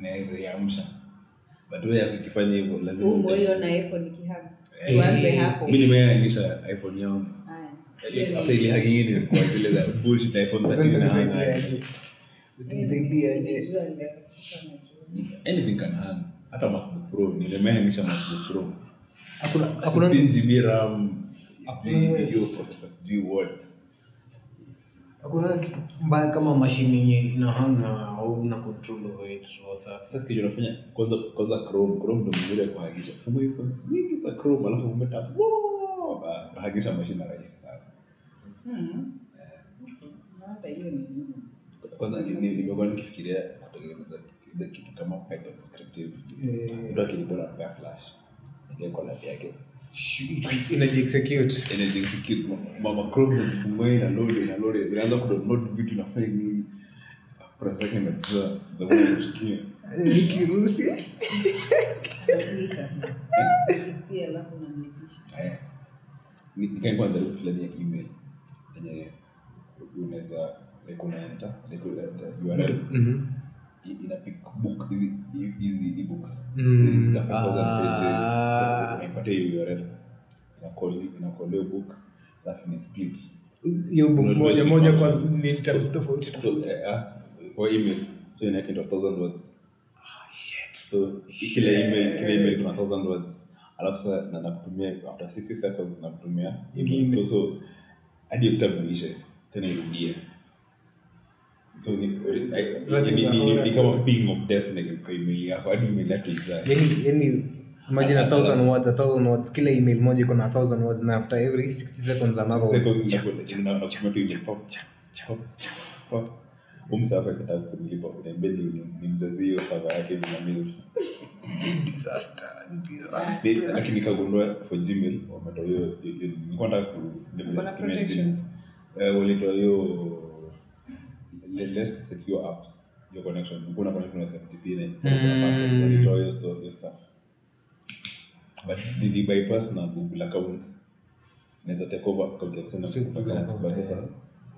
naweza iamsha. But wewe ukifanya hivyo lazima Huu hiyo na iphone ikihang Eh, tuanze hapo. Mimi nimeanisha iphone yangu. Haya. after ile hacking ile kwa vile za bullshit iphone 13 na hang aje. utaisaidiaje Nilijua leo, sikuwa najua. anything can happen. Hata macbook pro nimeanisha macbook pro. Hakuna hakuna 16 GB RAM sijui hiyo processor sijui what hakuna kitu mbaya kama mashini yenye inahang na hauna control over it sasa kitu unafanya kwanza kwanza chrome chrome ndio mzuri ya kuhagisha fungua instance mingi za chrome alafu umeta hagisha mashine rahisi sana. Hmm. Na hata hiyo ni kwanza ni- ni- nimekuwa nikifikiria kutengeneza kitu kama python scriptive ndio akilipona mpea flash ingia kwa lab yake inajiexecute energy execute. Mama chrome zikifungua ina load ina load inaanza kudownload vitu inafanya nini. Process yake imejua zamu kushikia kirusi Anakuita. Si alafu unamlipisha. Ni- nikai kwanza ile fulani ya email. Yenye unaweza like unaenta like unaenta url Mhm. I- ina pick book hizi hizi ebooks. Mm. Hizi za 5000 pages. Ah. hiyo url ina call ina call hiyo book alafu ni split. Hiyo book moja moja kwa ni tabs tofauti tofauti. kwa email. So inaweka into 1000 words. So kila email kila email kuna 1000 words. Alafu sasa na nakutumia after 60 seconds nakutumia email. So so hadi hiyo tena irudie so ni, I- That is ni, a ni, ni, horror ni story. kama ping of death like email yako hadi email yako ijae yani yani imagine a thousand words a thousand words kila email moja iko na a thousand words na after every 60 seconds another word. seconds inakwenda- na- nakutumia tu email pop pop pop umsafa akataka kunilipa uniambia ni, ni, ni mjazi hiyo sava yake vina mails disaster disaster lakini nikagundua for gmail wametoa hiyo hiyo- hiyo- nilikuwa nataka ku- Wako na kutumia protection. Gmail. Eh, walitoa hiyo le- less secure apps your connection ulikuwa una connect na SMTP na kuna password walitoa hiyo sto- hiyo stuff. But nili bypass na Google accounts. Naweza take over account ya Google Google account but sasa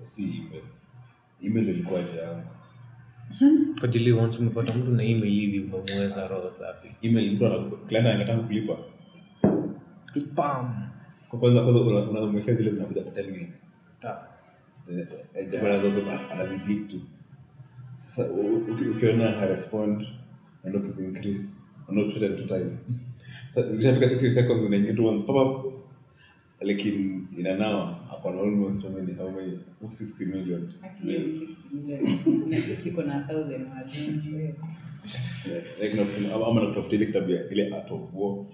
si email. Email ilikuwa haja yangu kwa ajili once umepata mtu na email hivi umemweza roho safi. Email mtu ana client anataka kulipa. Spam. Kwa kwanza kwanza una- zile zinakuja 10 minutes. Ta. Eh, anaweza sema anazidlik tu sasa ukiona harespond endo kizincrease unaopita tu time. Sasa ikishafika 60 seconds unaingia tu once pop up. Lakini inanawa hapo almost how many how many? 60 million. Actually, 60 million. Na na 1000 words. Eh, like ama- ama nakutafutia ile kitabu ya ile art of war.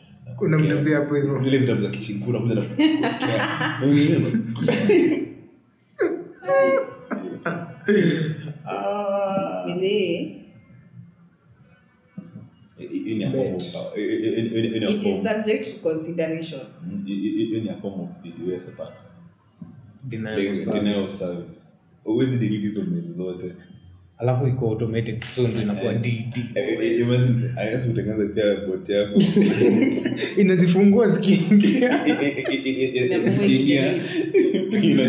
Unamtupia hapo hivyo. zile vitabu za kichinku nakuja na it is subject to consideration. Mm, hiyo- hiyo hiyo ni a form of DDoS attack. Denial of service. service. Huwezi delete hizo mail zote. Alafu iko automated so ndio inakuwa Eh, D- D- Eh, eh, imagine, utengeneze pia bot yako inazifungua zikiingia. Inafungua zikiingia,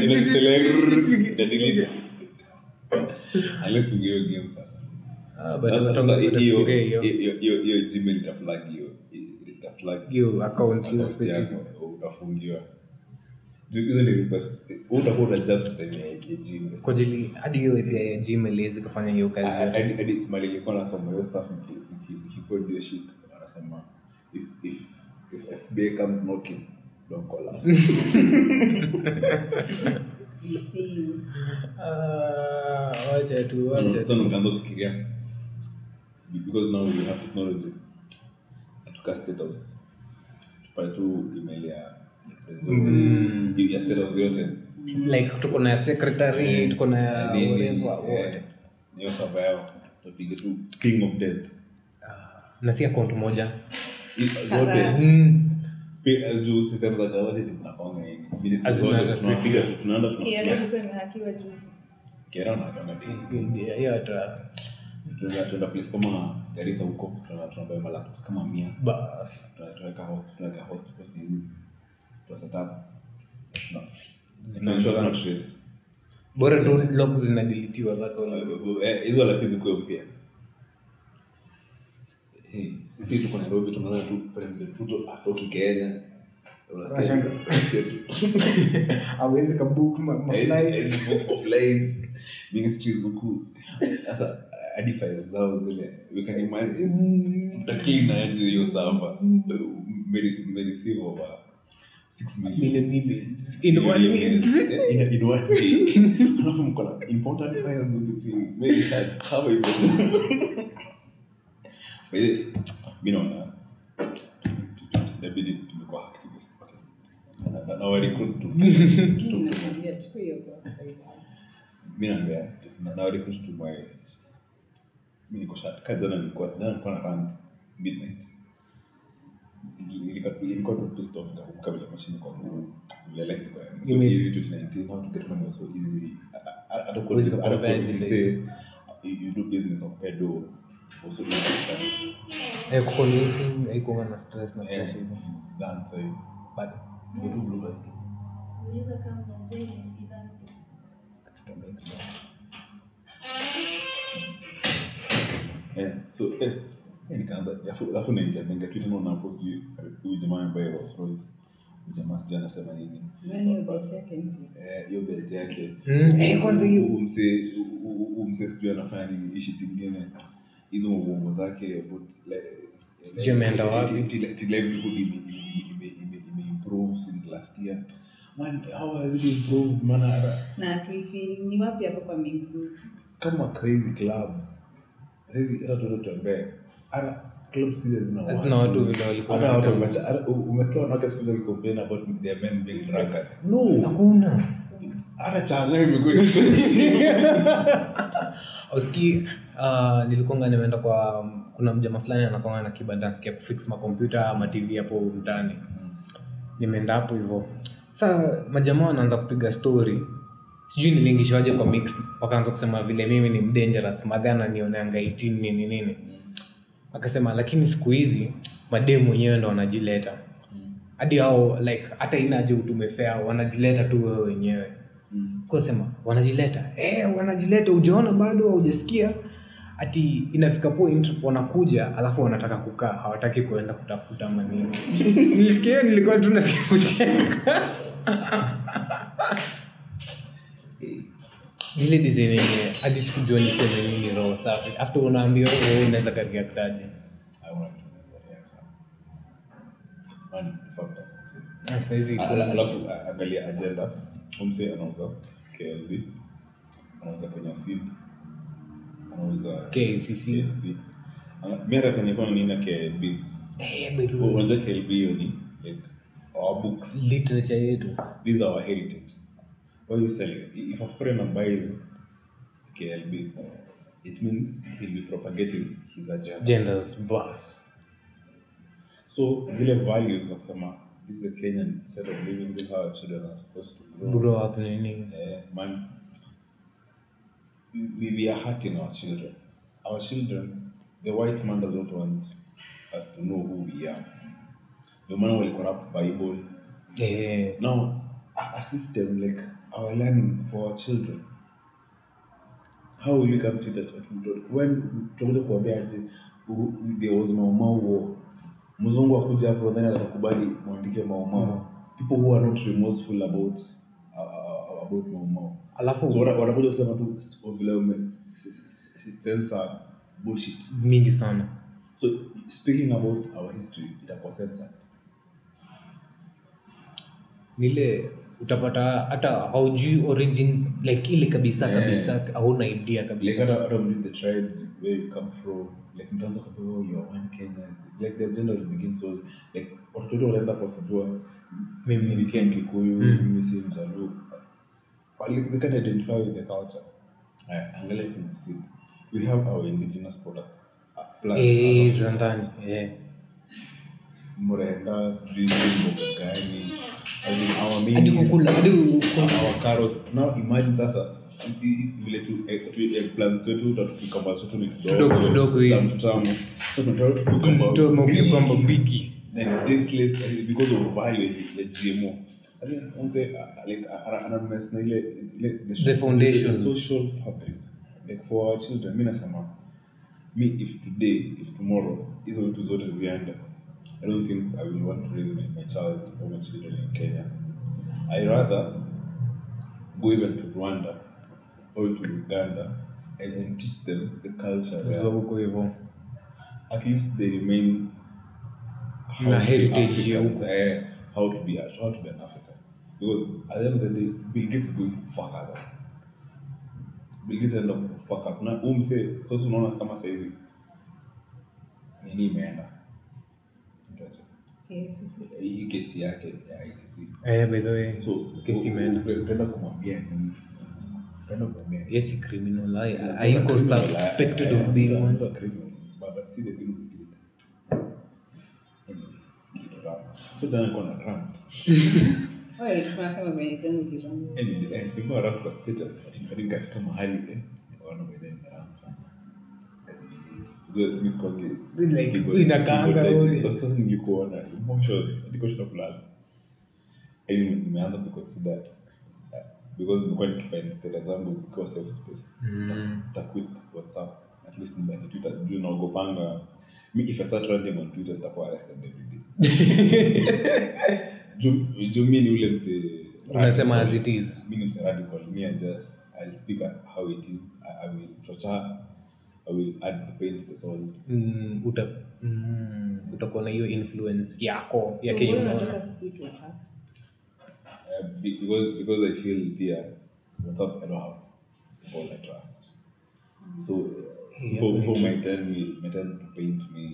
inaziselect, ina delete. Unless ungeo game sasa. Ah, Sasa hiyo- hiyo gmail itaflag hiyo. Itaflag hiyo account hiyo specific. Utafungiwa. Hizo ni request. Utakuwa utajump system ya gmail. Kwa ajili hadi hiyo API ya Gmail iwezi kufanya hiyo kazi. Hadi hadi mali nilikuwa nasoma hiyo stuff niki- niki- hiyo shit wanasema if if if FBI comes knocking don't call us We. Ah, wacha tu wacha sasa tu. kufikiria because now we have technology tuka state house. Tupate tu email ya ya president. Mm. ya state house yote. Like tuko na secretary tuko na whatever eh, wote hiyo tupige tu king of death. Ah, na si account moja. Zote. Mm. Pi- juu system za gazeti zinakwanga nini? Ministry zote tunapiga tu tunaenda tunapiga ilikuwa imehakiwa juzi. kera na kama dini. Hiyo hata tunaenda tunaenda place kama Garissa huko tuna tunabeba malaptops kama 100 bas. Tunaweka hot tunaweka hotspot nini. Tuna set up. Tuna Zina- tuna tuna trace bora tu logs zinadeletiwa that's all. Eh, hizo lapi zikuwe mpya hey, sisi tuko nairobi tunaona tu president ruto atoki kenya. Awezi kabook ma- ma- Hizi- flights. hizi book of lines, ministries huku. Sasa hadi zao zile you can imagine. Mtakina aje hiyo sava mereceive over 6 million. Million millions. Six In one million minute. yes. in, in one day. Alafu mko important files between very mimi naona inabidi tumekuwa activist. Okay na, na, na wa recruit tu. Mimi nakwambia chukua hiyo course kwa hivyo. mi naambia na- na recruit to my mi niko shat nilikuwa na rant midnight. Nilikuwa- nilikuwa tu pissed off nikakumbuka vile mashine kwa nguvu. Vile life ilikuwa so easy 2019 how to get money was so easy. Hata kwa hata kwa this say you you do business of pedo Eh, kuko ni na stress na eh But. Eh, so eh, eh, nikaanza alafu naingia huyu jamaa ambaye Rolls Royce jamaa sijui anasema nini. Yaani hiyo yake eh, Mm, eh, kwanza hiyo sijui anafanya nini. Ishi tingine hizo mabongo zake since last year. Man how has it improved man? Na ni wapi hapo kama crazy clubs. Hata hizi watu. Vile walikuwa hata watu umesikia wanawake siku hizi wakicomplain about their men being drunkards. No! Hakuna. Hata changa imekuwa. uh, nilikuanga nimeenda kwa kuna mjama fulani anakwanga na kibanda ya kufix makompyuta ama tv hapo mtaani. Nimeenda hapo hivyo. Sa majamaa wanaanza kupiga story. Sijui nilingishwaje kwa mix. Wakaanza kusema vile mimi ni mdangerous madhe ananioneanga 18 nini nini. Akasema lakini siku hizi mademu wenyewe ndo wanajileta. Hadi hao like hata inaje utumefea wanajileta tu wewe wenyewe. Kusema wanajileta? Eh, wanajileta ujaona bado haujasikia ati inafika point wanakuja alafu wanataka kukaa hawataki kuenda kutafuta manini nilisikia nilikuwa tu nasikia kucheka. Ile design yenye hadi sikujua niseme nini roho safi after unaambia wewe unaweza karia kutaje alafu angalia agenda. Umse anauza klb anauza kenya seed anauza KCC. KCC. Mi hata kwenye kona nina klb eh, but unajua klb hiyo ni like our books. Literature yetu. These are our heritage. What you selling if a foreigner buys klb it means he'll be propagating his agenda. Genders bus so zile values za kusema this is the kenyan set of living this is how our children are supposed to grow. Grow up nini? Uh, man, we, we are hurting our children. Our children, the white man does not want us to know who we are. The man will corrupt Bible. Yeah. Now, a, system like our learning for our children. How will you come to that? When tunakuja kuambia ati there was maumau war, mzungu akuja hapo then atakubali mwandike Mau Mau. People who are not remorseful about uh, about Mau Mau. Alafu wanakuja kusema tu vile umesensa bullshit. mingi sana So speaking about our history, itakuwa sensa nile utapata hata haujui origins like ile kabisa Yeah. kabisa hauna idea Like kabisa hata hata mjui the tribes where you come from. Like mtaanza kuambia oh one Kenya. Like the agenda will begin so like watoto wetu kwa kujua Mimi si Mkikuyu, Mm. mimi si Mjaluo. They can identify with the culture. Aya, Angalia kina seed. We have our indigenous products. uh, plants Eh, za ndani eh. mrenda sijui mboga gani as in our hadi is- kukula hadi kukula our carrots now imagine sasa i- i- vile tu eh, tu wetu ni Tudogo, tudogo hivi. tamu tutamu so tunataka cucumber Toa big, kwamba bigi tasteless eh, because of value ya GMO I think umse uh, like ana- ana na ile ile The foundation. social fabric. Like for our children mimi nasema me if today if tomorrow hizo vitu zote zienda i don't think i will want to raise my, my child or my children in kenya. I rather go even to rwanda or to uganda and, and teach them the culture hivyo. At least they remain how Na heritage Africans, ya huko. eh, how to be how to be an African because at the end of the day Bill Gates is going to fuck us up. Bill Gates anaenda ku fuck up. Na huyu msee sasa unaona kama saizi nini imeenda? Hii kesi yake ya ICC eh by the way so Kesi imeenda. utaenda kumwambia nini? Utaenda kumwambia nini? yes criminal hayuko criminal, suspected eh, of being one? but- see the things he did. Anyway, kitu rap. So then nilikuwa na rant. Anyway, eh, sikuwa kwa status, ati- ati nikafika mahali, eh, nikaona sana. Nilikuona kulala. Nimeanza kuconsider, eh, because nimekuwa nikifind zangu zikiwa safe space Mm. taquit whatsapp at least nibaki twitter juu naogopanga mi if i start ranting on twitter nitakuwa arrested every day juu ni ule mse unasema as it is. Mi ni mse radical me I just i'll speak how it is. I, I will chocha i will add the pain the salt mm, uta, mm, utakuwa na hiyo influence yako So, ya kenye unaona. WhatsApp? uh, because because i feel pia whatsapp i don't have all i trust. So uh, Yeah, people might tell me might tend to paint me.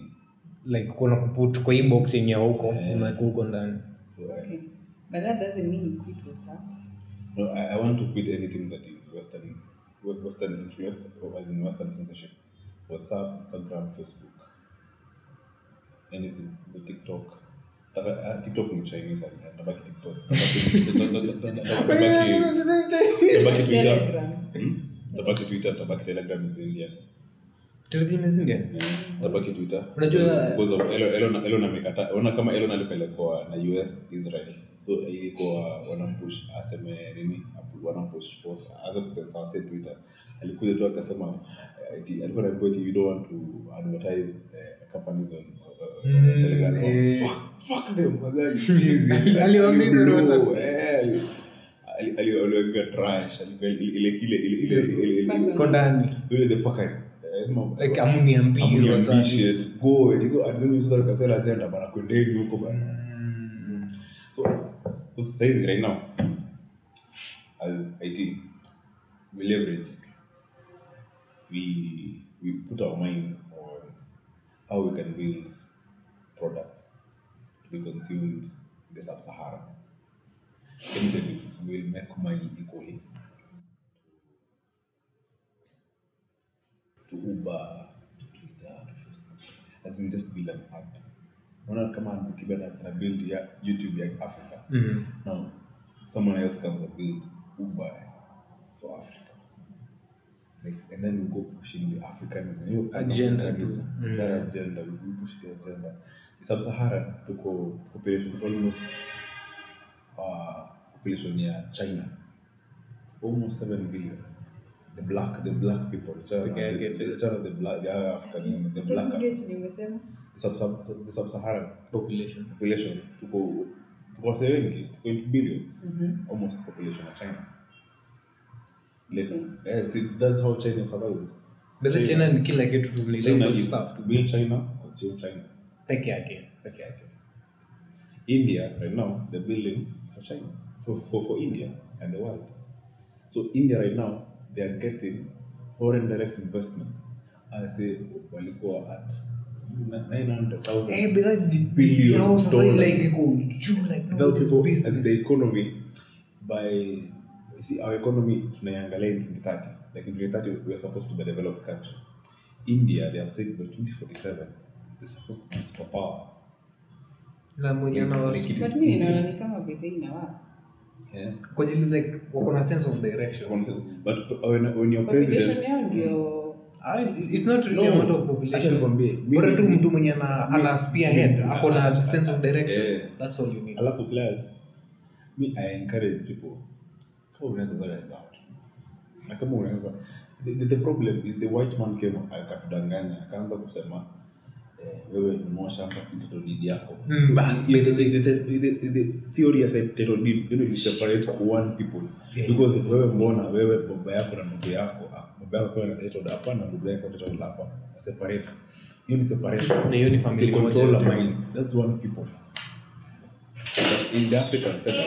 Like kuna kuput kwa hii box yenye huko unaweka huko ndani so I, Okay. But that doesn't mean you quit WhatsApp. No, I, I want to quit anything that is Western, Western influence, or as in Western censorship. WhatsApp, Instagram, Facebook, anything. The TikTok. Ah, TikTok ni Chinese, ah, tabaki TikTok. Tabaki Twitter. Hmm? Tabaki Twitter, tabaki Telegram is Indian. Tabaki Twitter. Unajua- Because of Elon, Elon, Elon amekata. Ona kama Elon alipelekwa na US Israel. So ilikuwa wanampush aseme nini? Wanampush forth other Twitter. Alikuja tu akasema alikuwa anaambiwa you don't want to advertise companies on uh, Mm. Fuck, fuck them. Wazali cheesy. Aliwaambia hivyo No, Rosa. ali- ali- ali- aliweka trash. Ile ile ile ile ile ile ile Person. Ko ndani ile the fucker. Like Amuniambie. Go, it is sasa cancel agenda bana kwendeni huko bana. So, so saizi right now as IT we leverage we we put our minds on how we can build products to be consumed in the sub-Sahara. Let me tell you, we will make money equally to Uber, to Twitter, to Facebook. As in just build an app. Unaona kama tukiba na, build ya YouTube ya Africa. Mhm. Now, someone else comes and build Uber for Africa. Like, and then we go pushing the African know, Agenda. Mm. that agenda. We, we push the agenda. Sub-Saharan tuko population almost uh, population ya China, almost 7 billion. The black, the black people, chana the, black, the African, the black, the sub, the sub-Saharan population. population. Tuko tuko wase wengi tuko into billions. Mhm. almost population of china. Like eh, see, that's how china survives. Basi china ni kila kitu tu ni china is stuff to build china consume china. Peke yake. Peke yake. India right now they're building for china for, for, for india and the world. So india right now they are getting foreign direct investments as a walikuwa at 900000 eh but that Billion yao sasa dollars. like iko juu like no this people business as the economy by see our economy tunaiangalia in 2030 like in 2030 we are supposed to be a developed country india they have said by 2047 they're supposed to be superpower na mwenye Like- ana like it But is mi India. naona ni kama bedhei inawaka. Yeah. Kwa ajili like wako na sense of direction. One says, but when, when your president yao ndio it's not really No. a of population. Bora tu mtu mwenye ana mi- ana spearhead ako na a- a- sense of direction. That's all you need. Alafu players me i encourage people. Kama unaweza zaga za na kama unaweza the, the, the problem is the white man came akatudanganya akaanza kusema wewe nunua shamba title yako Mm, bas. the, the, the, the, the, the theory of the title deed you know, separate one people Yeah. because wewe mbona wewe baba yako na ndugu yako ah, baba yako na title hapa na ndugu yako title hapa separate hiyo ni separation Na hiyo ni family control moja. mind that's one people in the African setup,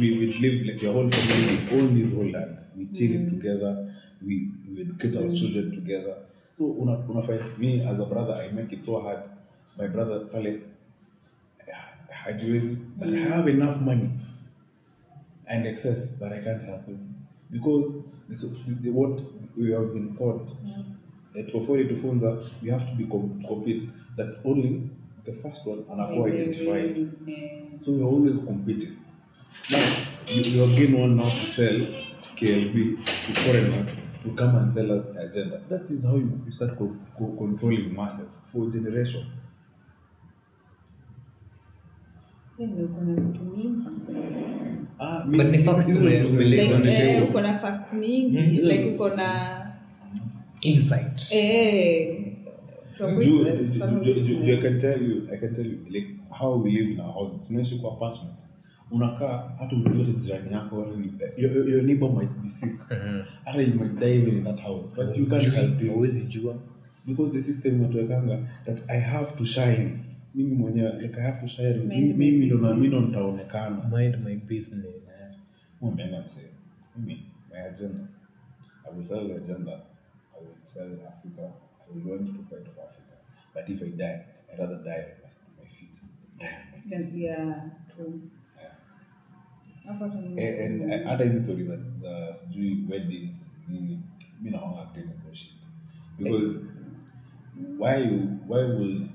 we, we live like your whole family, we own this whole land. We till it together, we, we educate our children together. So una, una me as a brother, I make it so hard. My brother pale hajiwezi, but I have enough money and excess, but I can't help him because this is what we have been taught mm. at for 40 to funza, we have to be com- compete that only the first one and anakuwa identified. So we're always competing. Now, you, you again want now to sell KLB, to foreigners, to come and sell us the agenda. That is how you, you start co- co- controlling masses for generations. Vitu mingi Ah, But ni facts hizo eh, uko na facts mingi Mm. like uko na Insight. eh, Ju- with ju- ju- ju- ju- ju- I can tell you, I can tell you, like how we live in our houses. Tunaishi kwa apartment. Unakaa hata ujue jirani yako your, your- your neighbor might be sick. Hata you might die even in that house, but you can't help it. always jua. because the system inatuwekanga that i have to shine. Mimi mwenyewe like i have to shine. Mimi ndo na mimi ndo nitaonekana. Mind my business. umeenda msee. Mimi my agenda. I will sell the agenda. I will sell africa. I will want to fight for africa. But if i die i rather die on my feet Yes, yeah, true. Hapa tuna- Eh, and eh, hata hizi stori za sijui weddings nini mi naona tena bullshit because why you why will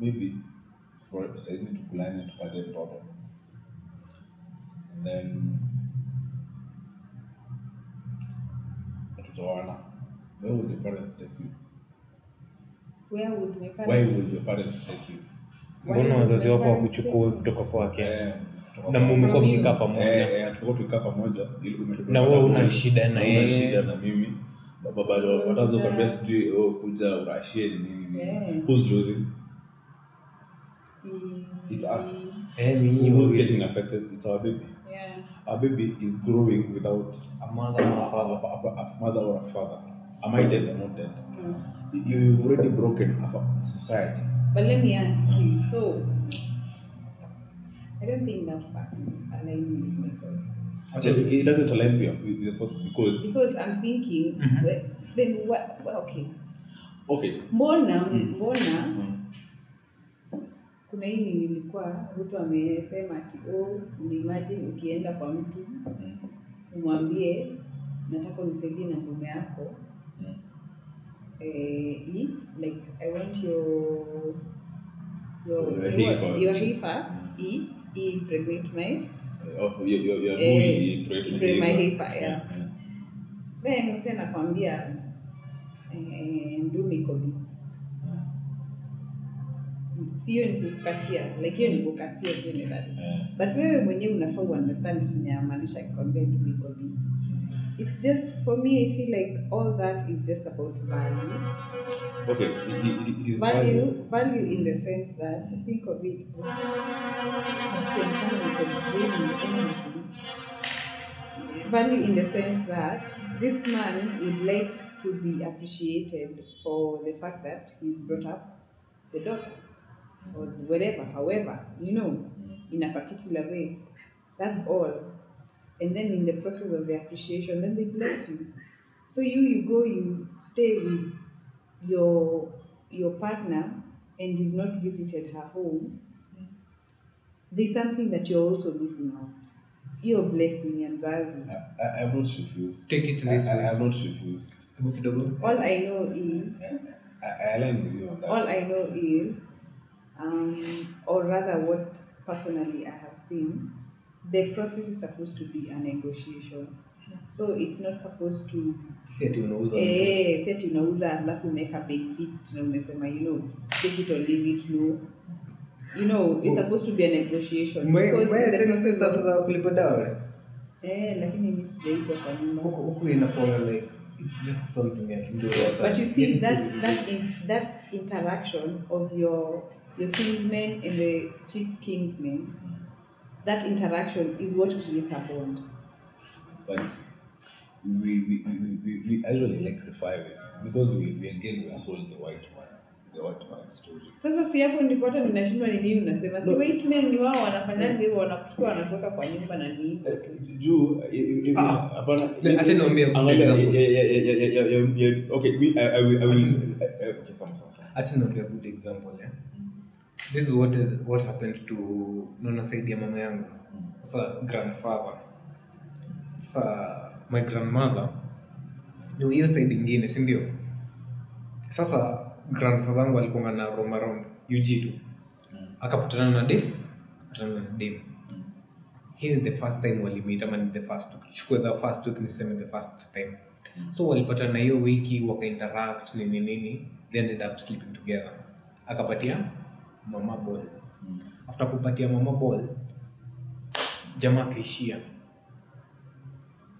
maybe for saizi tukulani tupate mtoto. And then tutaona where would the parents take you? Where would my why would your parents take you? Mbona wazazi wako parents wakuchukue kutoka kwake? Eh, kutoka na mumekuwa mkikaa pamoja. Eh, eh, tulikuwa tukikaa pamoja Na wewe una shida na yeye. shida na mimi. Baba wataanza kuambia sijui oh, kuja urashie ni nini nini. Who's losing? It's us. Eh, ni who's getting affected? It's our baby. Yeah. our baby is growing without A mother or a a, father. a, a, a mother or a father. Am I dead or not dead? Mm. You've already broken a society. But let me ask you, so I don't think that fact align with my thoughts. Actually, it, it doesn't align with, with your thoughts because Because I'm thinking, Mhm. well, then what? Well, okay. okay Mbona Mm. mbona mm, kuna hii nini ilikuwa Ruto amesema ati oh, imagine ukienda kwa mtu mm, umwambie nataka unisaidie na ngome yako mm. eh, like I want your your Your your, what? your heifer Mm. hii impregnate my Oh, your, your, your Eh, my heifer. heifer, yeah. then mse nakwambia eh, ndume iko busy sio nikukatia like hiyo nikukatia generally but wewe mwenyewe unafaa uunderstand chinamaanisha akikwambia ndume iko busy it's just for me i feel like all that is just about value. Okay, it, it, it is value value. value in the sense that think of it nasikia ni kama niko brain energy. value in the sense that this man would like to be appreciated for the fact that he's brought up the daughter or whatever however you know in a particular way. That's all and then in the process of the appreciation then they bless you so you you go you stay with your your partner and you've not visited her home there's something that you're also missing out your blessing ya mzazi I, I, I've not refused. Take it I, this I, way. I've not refused. All i know is I, I align with you on that. all I know is, um, or rather, what personally I have seen, the process is supposed to be a negotiation. So it's not supposed to Si ati unauza eh, set unauza alafu umeweka bei fixed na umesema you know take it or leave it no. You know it's supposed to be a negotiation because in the process of za kulipa dawa eh? Lakini mimi sijaitwa kwa nyumba huku huku inakuanga like it's just something else But you see that that in, that interaction of your your kinsmen and the chief's kinsmen, that interaction is what creates a bond. but we we, we, we, we actually like revive it because we, we again we are sold the white story Sasa si hapo ndipo hata ninashindwa ni nini unasema. Si white men ni wao wanafanyaje hivyo wanakuchukua wanakuweka kwa nyumba na nini. Eh, juu eh, eh, eh, Ah. hapana acha niambie okay I, will I will eh, eh, okay sawa sawa Acha niambie good example yeah? This is what what happened to ya mama yangu. Sasa grandfather. Sasa my grandmother. Ni hiyo side ingine si ndio? Sasa grandfather wangu alikuwa na romarom ujitu UG akapatana na dem patana na dem hii ni the first time walimit ama ni the first week chukue the first week niseme the first time. So walipatana hiyo wiki wakainteract nini nini they ended up sleeping together. Akapatia mama ball. After kupatia mama ball jamaa akaishia.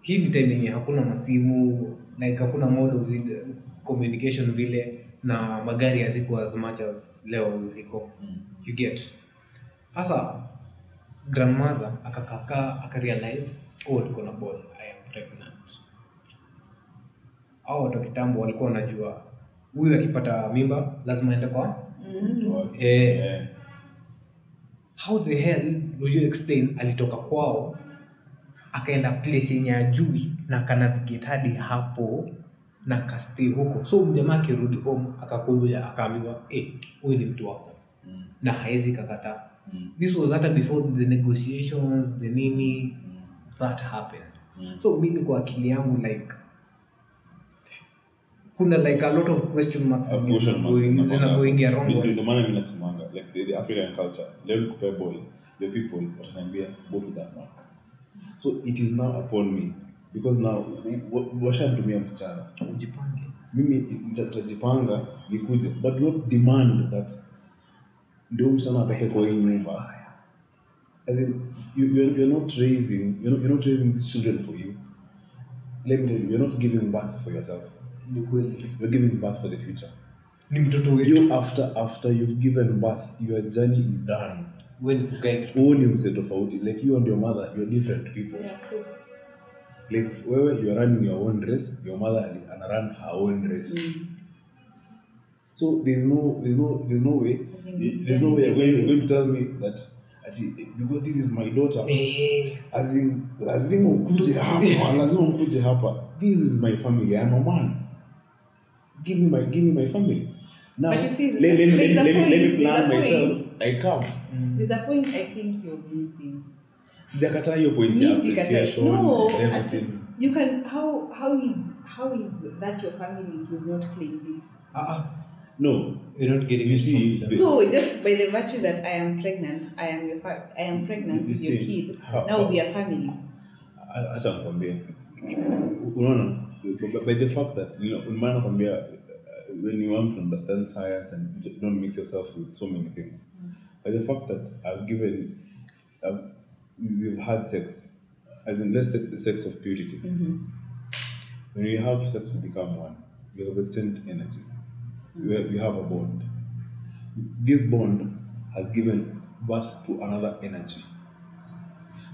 Hii ni time yenye hakuna masimu like hakuna mode vile, communication vile na magari haziko as much as leo ziko. You get? Sasa grandmother akakakaa akarealize oh tuko na ball. I am pregnant. Au watu wa kitambo walikuwa wanajua. Huyu akipata mimba lazima aende kwa eh, Eh, how the hell would you explain alitoka kwao akaenda place yenye ajui na akanavigate hadi hapo na kastay huko. So mjamaa akirudi home akakuja akaambiwa eh, huyu ni mtu wako. Mm, na haezi kakataa. Mm, this was hata before the negotiations the nini mm, that happened. Mm. so mimi kwa akili yangu like kuna like a lot of question marks A question mark. zinagoing- zinagoingia Ndio- maana mimi like the, the african culture leo nikupe boy your people wataniambia go to that man. So it is now upon me because now wa- washamtumia msichana. Ujipange. Mimi nita- nitajipanga nikuje but not demand that ndio msichana atoke kwa hii nyumba as in you, you're, you're not raising you're not, you're not raising these children for you. Let me tell you you're not giving birth for yourself ni kweli. You're giving birth for the future. Ni mtoto wetu. You after after you've given birth your journey is done. Huu ni mse tofauti like you and your mother you're different people. Yeah, true. like wewe you're running your own race. Your mother ana run her own race. Mm. so there's no there's no there's no way. There's no way. You're going, you're going to tell me that ati, because this is my daughter. Eh. As in lazima ukuje hapa. Lazima ukuje hapa. This is my family. I'm a man give me my give me my family. Now But you see, let, let, let, let, me- let me point, plan myself. I come. There's a point I think you're missing. sijakataa hiyo point ya appreciation no, everything. you can how how is how is that your family if you've not claimed it? ah no. You're not getting You see, the- So just by the virtue that I am pregnant, I am your fa- I am pregnant You with see, your kid. how- now how- we are family. Acha nikwambie. Unaona? By- by the fact that you know, maana nakwambia when you want to understand science and you don't mix yourself with so many things by the fact that i've given I've, we've had sex as in let's take the sex of purity. Mm-hmm. When you have sex you become one. You have exchanged energies. You, have, you have a bond. This bond has given birth to another energy.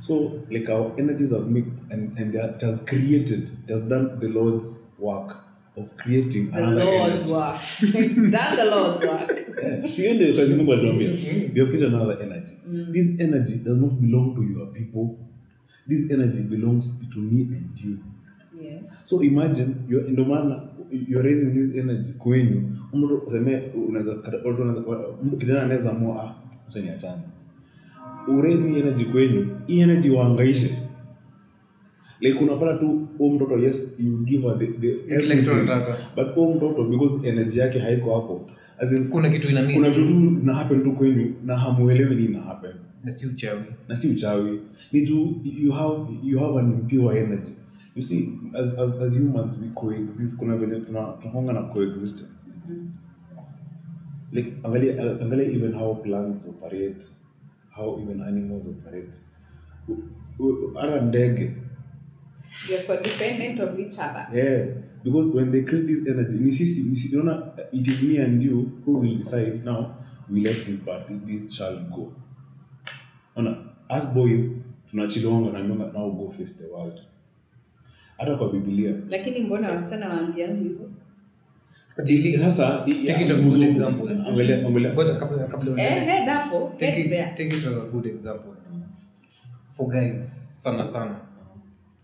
So, like our energies have mixed, and and it has created, it has done the Lord's work of creating The another Lord's energy. work. it's done the Lord's work. Yeah. See, you kazi Mungu alituambia, we have created another energy. This energy does not belong to your people. This energy belongs to me and you. Yes. So imagine you're ndio maana you're raising this energy kwenyu. Mtu useme unaweza mtu kijana anaweza amua ah, acha niachane. Uraise energy kwenyu, hii energy waangaishe. Like unapata tu huyu mtoto yes you give her the, the everything. But huyu mtoto because energy yake haiko hapo. As in, kuna kitu ina kuna vitu tu zina happen tu kwenyu na hamuelewi nini ina happen. Na si uchawi. Na si uchawi. Ni tu you have you have an impure energy. You see as as, as humans we coexist. Kuna vile tuna tunahonga na coexistence. Like angalia angalia even how plants operate how even animals operate. Hata ndege You're codependent of each other. yeah because when they create this energy ni sisi ni sisi unaona it is me and you who will decide now we let this bad this child go. Ona as boys tunachilonga na now go face the world. Hata kwa biblia. Lakini mbona wasichana waambiangu hivyo? Dili- sasa Take it a good example. angalia angalia. Ngoja kabla kabla eh, head hapo take it, take it a good example. For guys sana sana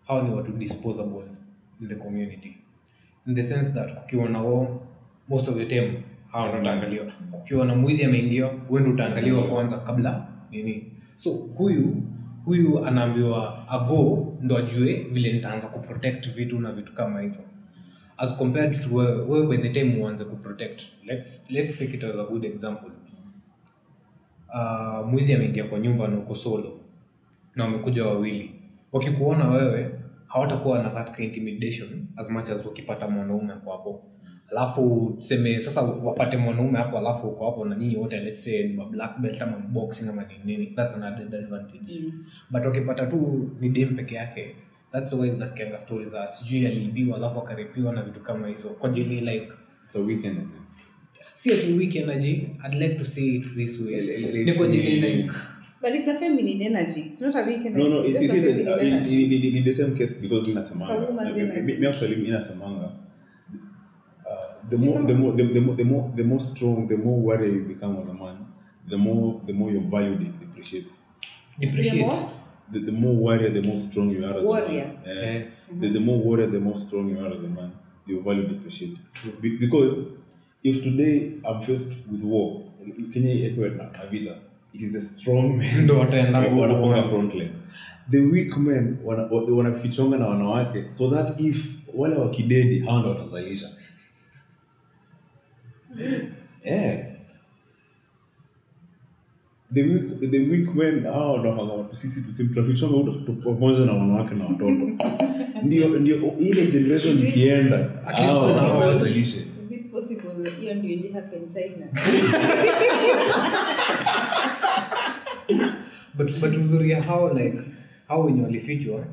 hawa ni watu disposable in the community. In the sense that kukiwa na wao most of the time hawa ndo utaangaliwa kukiwa na mwizi ameingia ndo utaangaliwa kwanza kabla nini. So huyu huyu anaambiwa ago ndo ajue vile nitaanza kuprotect vitu na vitu kama hizo. As compared to wewe by the time uanze kuprotect let's, let's take it as a good example. Uh, mwizi ameingia kwa nyumba na uko solo. Na wamekuja wawili wakikuona wewe hawatakuwa na that intimidation as much as wakipata mwanaume ako hapo. Alafu tuseme sasa wapate mwanaume hapo alafu uko hapo na nyinyi wote let's say ni black belt ama boxing ama ni nini that's an added advantage. Mm. but wakipata tu ni dem peke yake that's why unasikianga stories za sijui aliibiwa alafu akaripiwa na vitu kama hizo. Kwa jili like it's a weak energy. si ati weak energy i'd like to see it this way. Ni kwa jili like but it's a feminine energy. It's not a weak energy no no it's it's, just it's, a it's, uh, in, in, in, in the same case because mi It's a nasemanga woman's mi- mi- energy. mi actually mi nasemanga uh, the more the more the, the more the more the more strong the more warrior you become as a man the more the more your value de- depreciates. Depreciate. The, the more warrior the more strong you are as Warrior. a man. Eh. the, the more warrior the more strong you are as a man your value depreciates. Be, because if today i'm faced with war kenya ekwe na na vita? it is the strong men wataenda wanaponga front line. The weak men wana- wanafichonga na wanawake so that if wale wakidedi hawa ndo watazalisha yeah. the weak, the weak men hawa ndo sisi pamoja na wanawake na watoto. Ndio ndio ile generation ikienda hawa possible. Possible hiyo ndio ili china but but uzuri ya how like how wenye walifichwa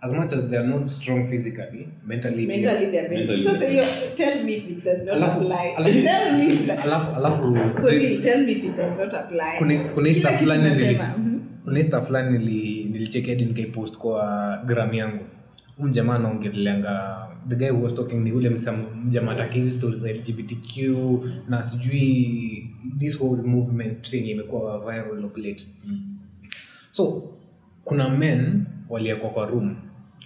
as much as they are not strong physically mentally mentally they're very Mentally so say you tell me if it does not Alafu- apply. alafu- tell me if that alafu alafu they, tell me if it does not apply. Kuna kuna Kila stuff fulani nili- mhm. kuna stuff fulani nili nilicheki hadi nikaipost kwa gram yangu huyu jamaa anaongelelanga the guy who was talking ni ule mjamaa take hizi stories za lgbtq na sijui this whole movement thing imekuwa viral of late. So kuna men waliekwa kwa room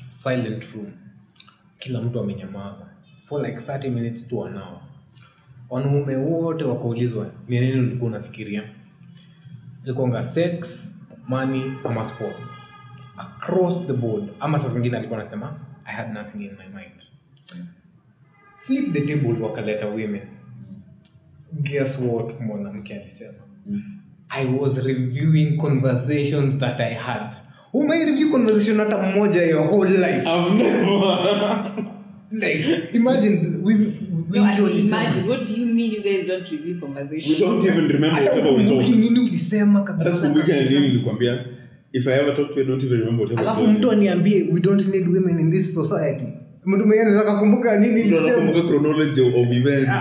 silent room. Kila mtu amenyamaza. For like 30 minutes to an hour. Wanaume wote wakaulizwa ni nini ulikuwa unafikiria? Ilikuanga sex money ama sports across the board. Ama saa zingine alikuwa anasema i had nothing in my mind. Flip the table wakaleta women. Guess what mwanamke alisema? I was reviewing conversations that i had. Umai conversation hata mmoja your whole life. Like imagine we, we No, imagine what do you mean you guys don't review we don't even remember Hata we talked. ulisema kabisa nilikwambia if i ever talk to you I don't even remember what alafu mtu aniambie we don't need women in this society. Mtu mwingine anaweza kukumbuka nini Mtu anakumbuka chronology of events.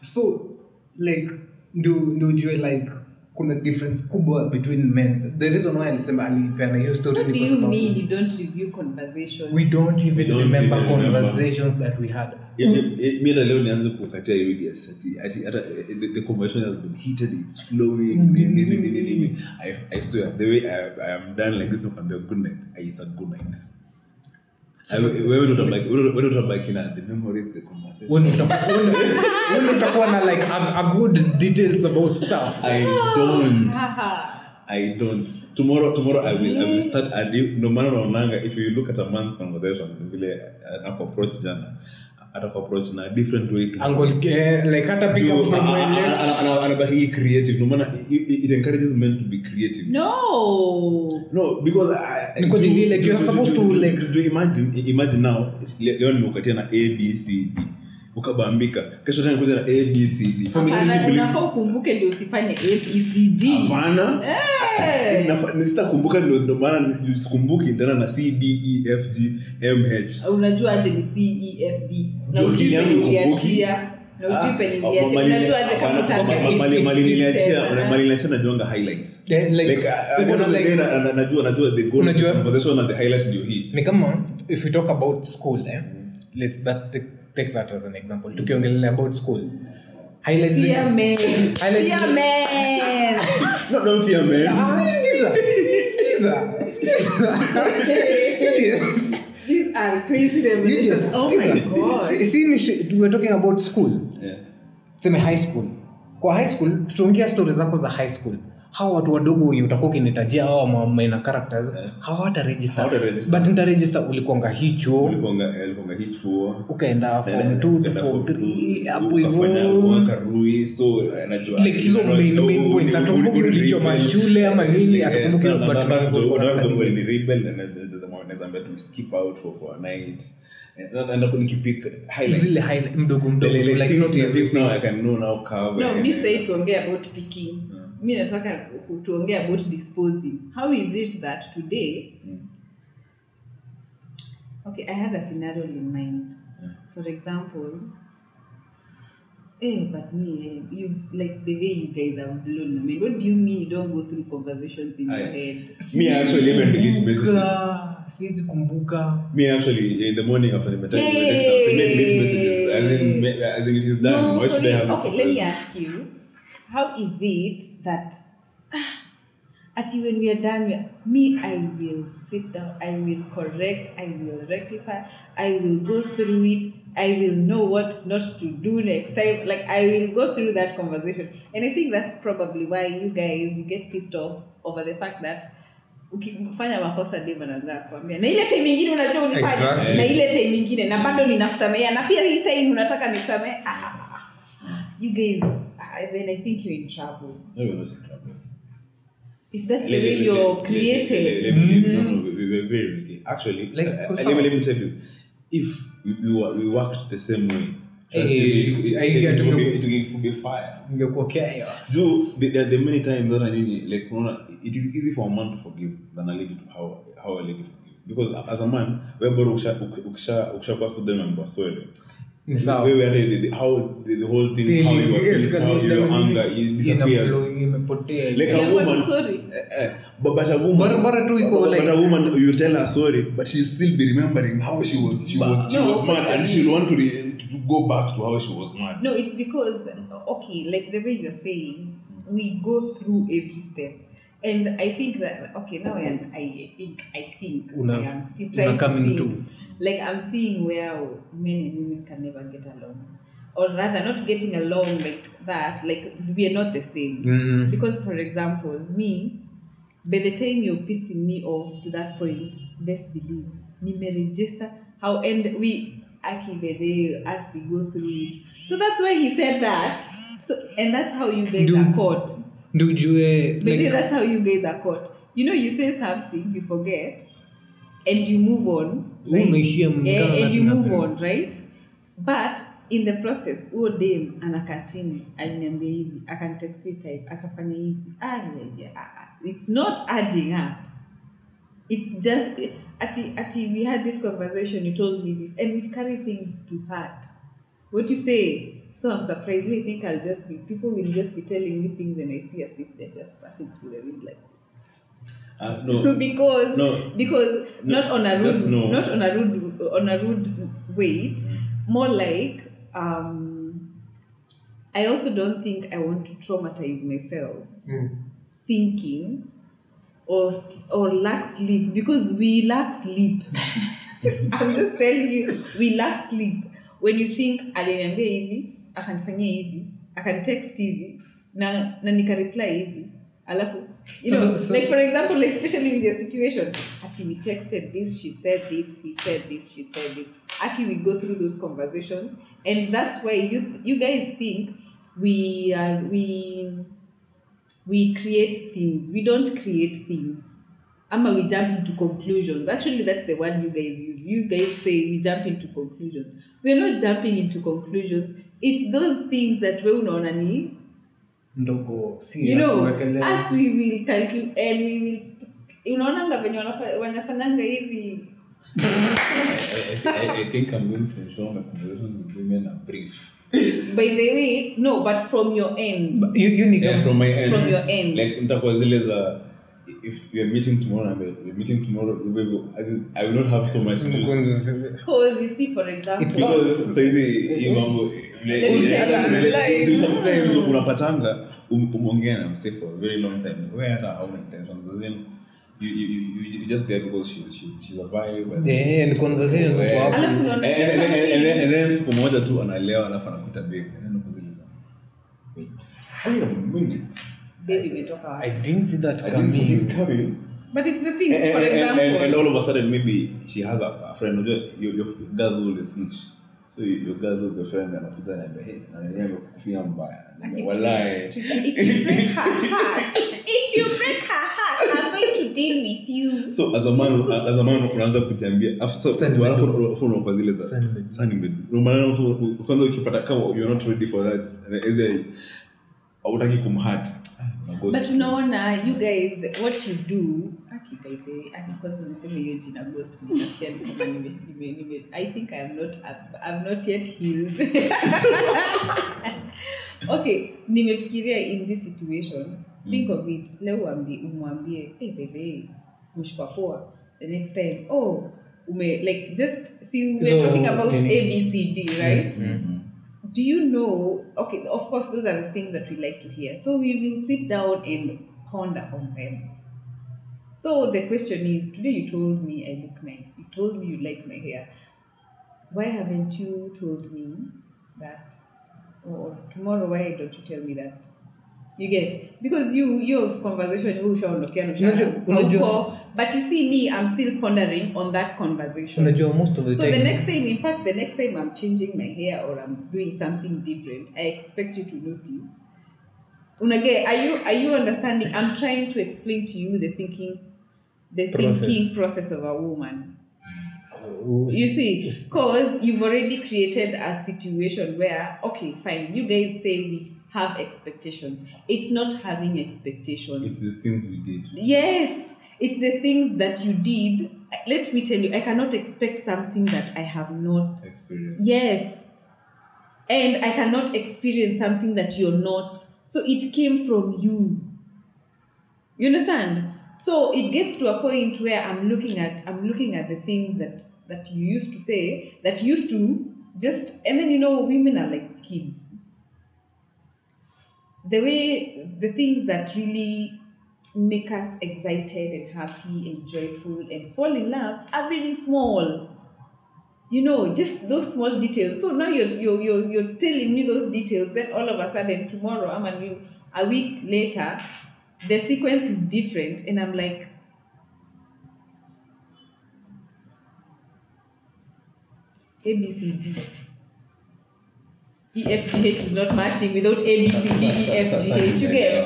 So like ndio ndio like kuna difference kubwa between men the reason why alisema alipeana hiyo story ni kwa sababu you don't review conversations we don't even We don't remember even remember. conversations that we had mi hata leo nianze kukatia hata eh, the, conversation has been heated it's flowing nini, nini, nini, nini. I, I swear the way I, I am done like this nakwambia good night it's a good night utakuwa- na like a, a good details about stuff I don't I don't. Tomorrow, tomorrow I will, I will start. And if, no matter naonanga, if you look at a man's conversation, vile anaku approach jana, ataku approach na different way. anabakii eh, creative. No matter, it, it encourages men to be creative. no No, because I, Because to- to- to, to, to, to, to imagine imagine now leo nimeukatia na A B C D ukabambika. Kesho tena kuja na abcd ukumbuke ndio usifanye abcd hapana. Eh. Ndio maana sikumbuki tena na cdefg mh e f g m h. Unajua aje ni cefd na mali niliachia- A67, mali niliachia najuanga highlights. Yeah, like, like at the end of the like- day na- na- najua najua the goal of the Unajua- conversation and the highlight ndio hii. Ni kama if we talk about school eh? let's that take, take that as an example tukiongelelea about school highlights zile- Fear men. Highlights Fear zile- men. no don't fear man sikiza, sikiza, sikiza. These are crazy revelations. Oh my god. Si- si ni shi- we are talking about school yeah. Seme high school kwa high school tutaongea stori zako za high school hawa watu wadogo wenye utakuwa ukinitajia hawa maina main characters hawataregister Hawataregister. but ulikuanga hicho ukaenda form mashule 2 form form 3 hapo hivyo mwaka rui so eh, najua like hizo najua- main oh, main oh, points uli- hatukumbuki uli- uli- ulichoma shule ama nini Eh, hatukumbuki so but na- na- tunakumbuka na- kwa na- na- nini. when ni rebel and there's- there's a moment naweza ambia tu skip out for for a night Eh, na- na- na nikipick highlights. zile highlight mdogo mdogo mi sahii about picking mi nataka tuongee about disposing how is it that today okay i had a scenario in mind for example Hey, but me, hey, you've like the way you guys have blown. my mind. what do you mean you don't go through conversations in your head? Me actually even delete messages. Siwezi kumbuka me actually in the morning after the Hey! text I delete messages as in as in it is done No, why should I have okay, let me ask you, how is it that at when we are done, we are- me, I will sit down, I will correct, I will rectify, I will go through it, I will know what not to do next time. Like I will go through that conversation, and I think that's probably why you guys you get pissed off over the fact that ukifanya makosa dem anaanza kuambia na ile time ingine unajua unifanya Exactly. na ile time ingine na bado ninakusamea na pia hii sahii unataka nikusamee ah, ah, ah. you guys ah, then i think you're in trouble. No, we're not in trouble. if that's let the Let- way let- you're let- let- created. let- let me- no, no, we- we were very okay. Actually, Like, uh, uh, let me let me tell you, if we, we, were, we worked the same way, me, ingekuwa the- there, there are many times that nyinyi, like unaona, it is easy for a man to forgive than a lady to how how a lady forgives. Because as a man wewe bora ukisha ukisha ukisha pass to them and baswele Ni sawa. wewe hata the, the, how the, the whole thing Daily, how you are yes, pissed, how kabisa, your daily, anger it ina disappears. flow, imepotea. Like a Yeah, but woman sorry. eh, eh, but, but a woman Bora- bora tu iko but, like- but a woman you tell her sorry but she'll still be remembering how she was she was she No, was mad but- and she'll want to, re, to go back to how she was mad. No it's because okay like the way you're saying we go through every step. And i think that okay now i, am, I think i think Una- I am see- trying una to come think, into- like i'm seeing where men and women can never get along. Or rather not getting along like that like we are not the same. Mm. because for example me by the time you're pissing me off to that point best believe nimeregister how and we aki bedhe as we go through it. So that's why he said that. So and that's how you guys Do- are caught. Ndio ujue Bedhe, like, that's how you guys are caught. You know you say something you forget and you move on Umeishia Eh, and you move on right? But in the process huo dem anakaa chini aliniambia hivi akanitexti type akafanya hivi. Ah, yeah, yeah, ah, ah. it's not adding up. It's just ati, ati we had this conversation you told me this and we carry things to heart. What you say? So i'm surprised. Me think i'll just be people will just be telling me things and i see as if they're just passing through the wind like uh, no because No. because No, not on a rude no. not on a rude on a rude weight more like um i also don't think i want to traumatize myself Mm. thinking or or lack sleep because we lack sleep i'm just telling you we lack sleep when you think aliniambia hivi akanifanyia hivi akanitext hivi na, na nikareply hivi alafu you know so- so- like for example like especially with your situation ati we texted this she said this he said this she said this. Aki we go through those conversations and that's why you you guys think we are we we create things. We don't create things. Ama we jump into conclusions. Actually that's the word you guys use. You guys say we jump into conclusions. We're not jumping into conclusions. It's those things that we unaona ni ndogo you know as we will calculate and we will unaonanga venye wanafanyanga hivi I, I, I, I think I'm going to ensure my conversation with women are brief. by the way no but from your end You- you need Yeah, from my end. From your end. Like nitakuwa zile za if we are meeting tomorrow and we're meeting tomorrow we will, I will not have so much juice. because you see for example It's Because saizi mambo do sometimes unapatanga um- umeongea na mse for a very long time. We hata hauna intentions. As in you, you, you, you just there because she, she, she's a vibe and- Yeah, ni conversation Yeah. kwa And- and- and- and- and then- and then siku moja tu anaelewa alafu anakuta babe and then uko wait wait a minute baby imetoka wapi? I didn't see that I didn't see this coming. coming but it's the thing and, for and, and, example. and, and all of a sudden maybe she has a, a friend. Your, your girls will snitch. So your girl who's your friend and anakuja anaambia hey na nini amekufia mbaya wallahi if you break her heart if you break her heart i'm going to deal with you. So as a man as a man unaanza kujiambia Sani alafu med. kwa zile za sani med Ndio kwanza ukipata kama you're not ready for that and either hautaki kumhat but unaona you guys the, what you do aki by the aki kwanza unasema hiyo jina ghost nikasikia ni kama nime, nime, nime i think i am not i've not yet healed. Okay nimefikiria in this situation think of it leo uambi- umwambie hey bebe umeshukwa poa the next time oh ume like just see we're So, talking about abcd right? Mhm. Do you know okay of course those are the things that we like to hear. So we will sit down and ponder on them. So the question is today you told me i look nice. You told me you like my hair. Why haven't you told me that? Or tomorrow why don't you tell me that you get because you your conversation huu ushaondokea na usha- Unajua- unajua- hauko, but you see me i'm still pondering on that conversation unajua most of the so time the next time, in fact, the next time I'm changing my hair or I'm doing something different, I expect you to notice. Unage, are you are you understanding? I'm trying to explain to you the thinking, the Process. thinking process of a woman. Uh, You see, because you've already created a situation where, okay, fine, you guys say we have expectations. It's not having expectations. it's the things we did Yes, it's the things that you did. Let me tell you, I cannot expect something that I have not. experienced. Yes. And I cannot experience something that you're not. So it came from you. You understand? So it gets to a point where I'm looking at I'm looking at the things that that you used to say that used to just and then you know women are like kids. The way the things that really make us excited and happy and joyful and fall in love are very small. You know just those small details. So now you're you're you're, you're telling me those details then all of a sudden tomorrow i'm a new a week later the sequence is different and i'm like abcd efgh is not matching without abcd efgh you get?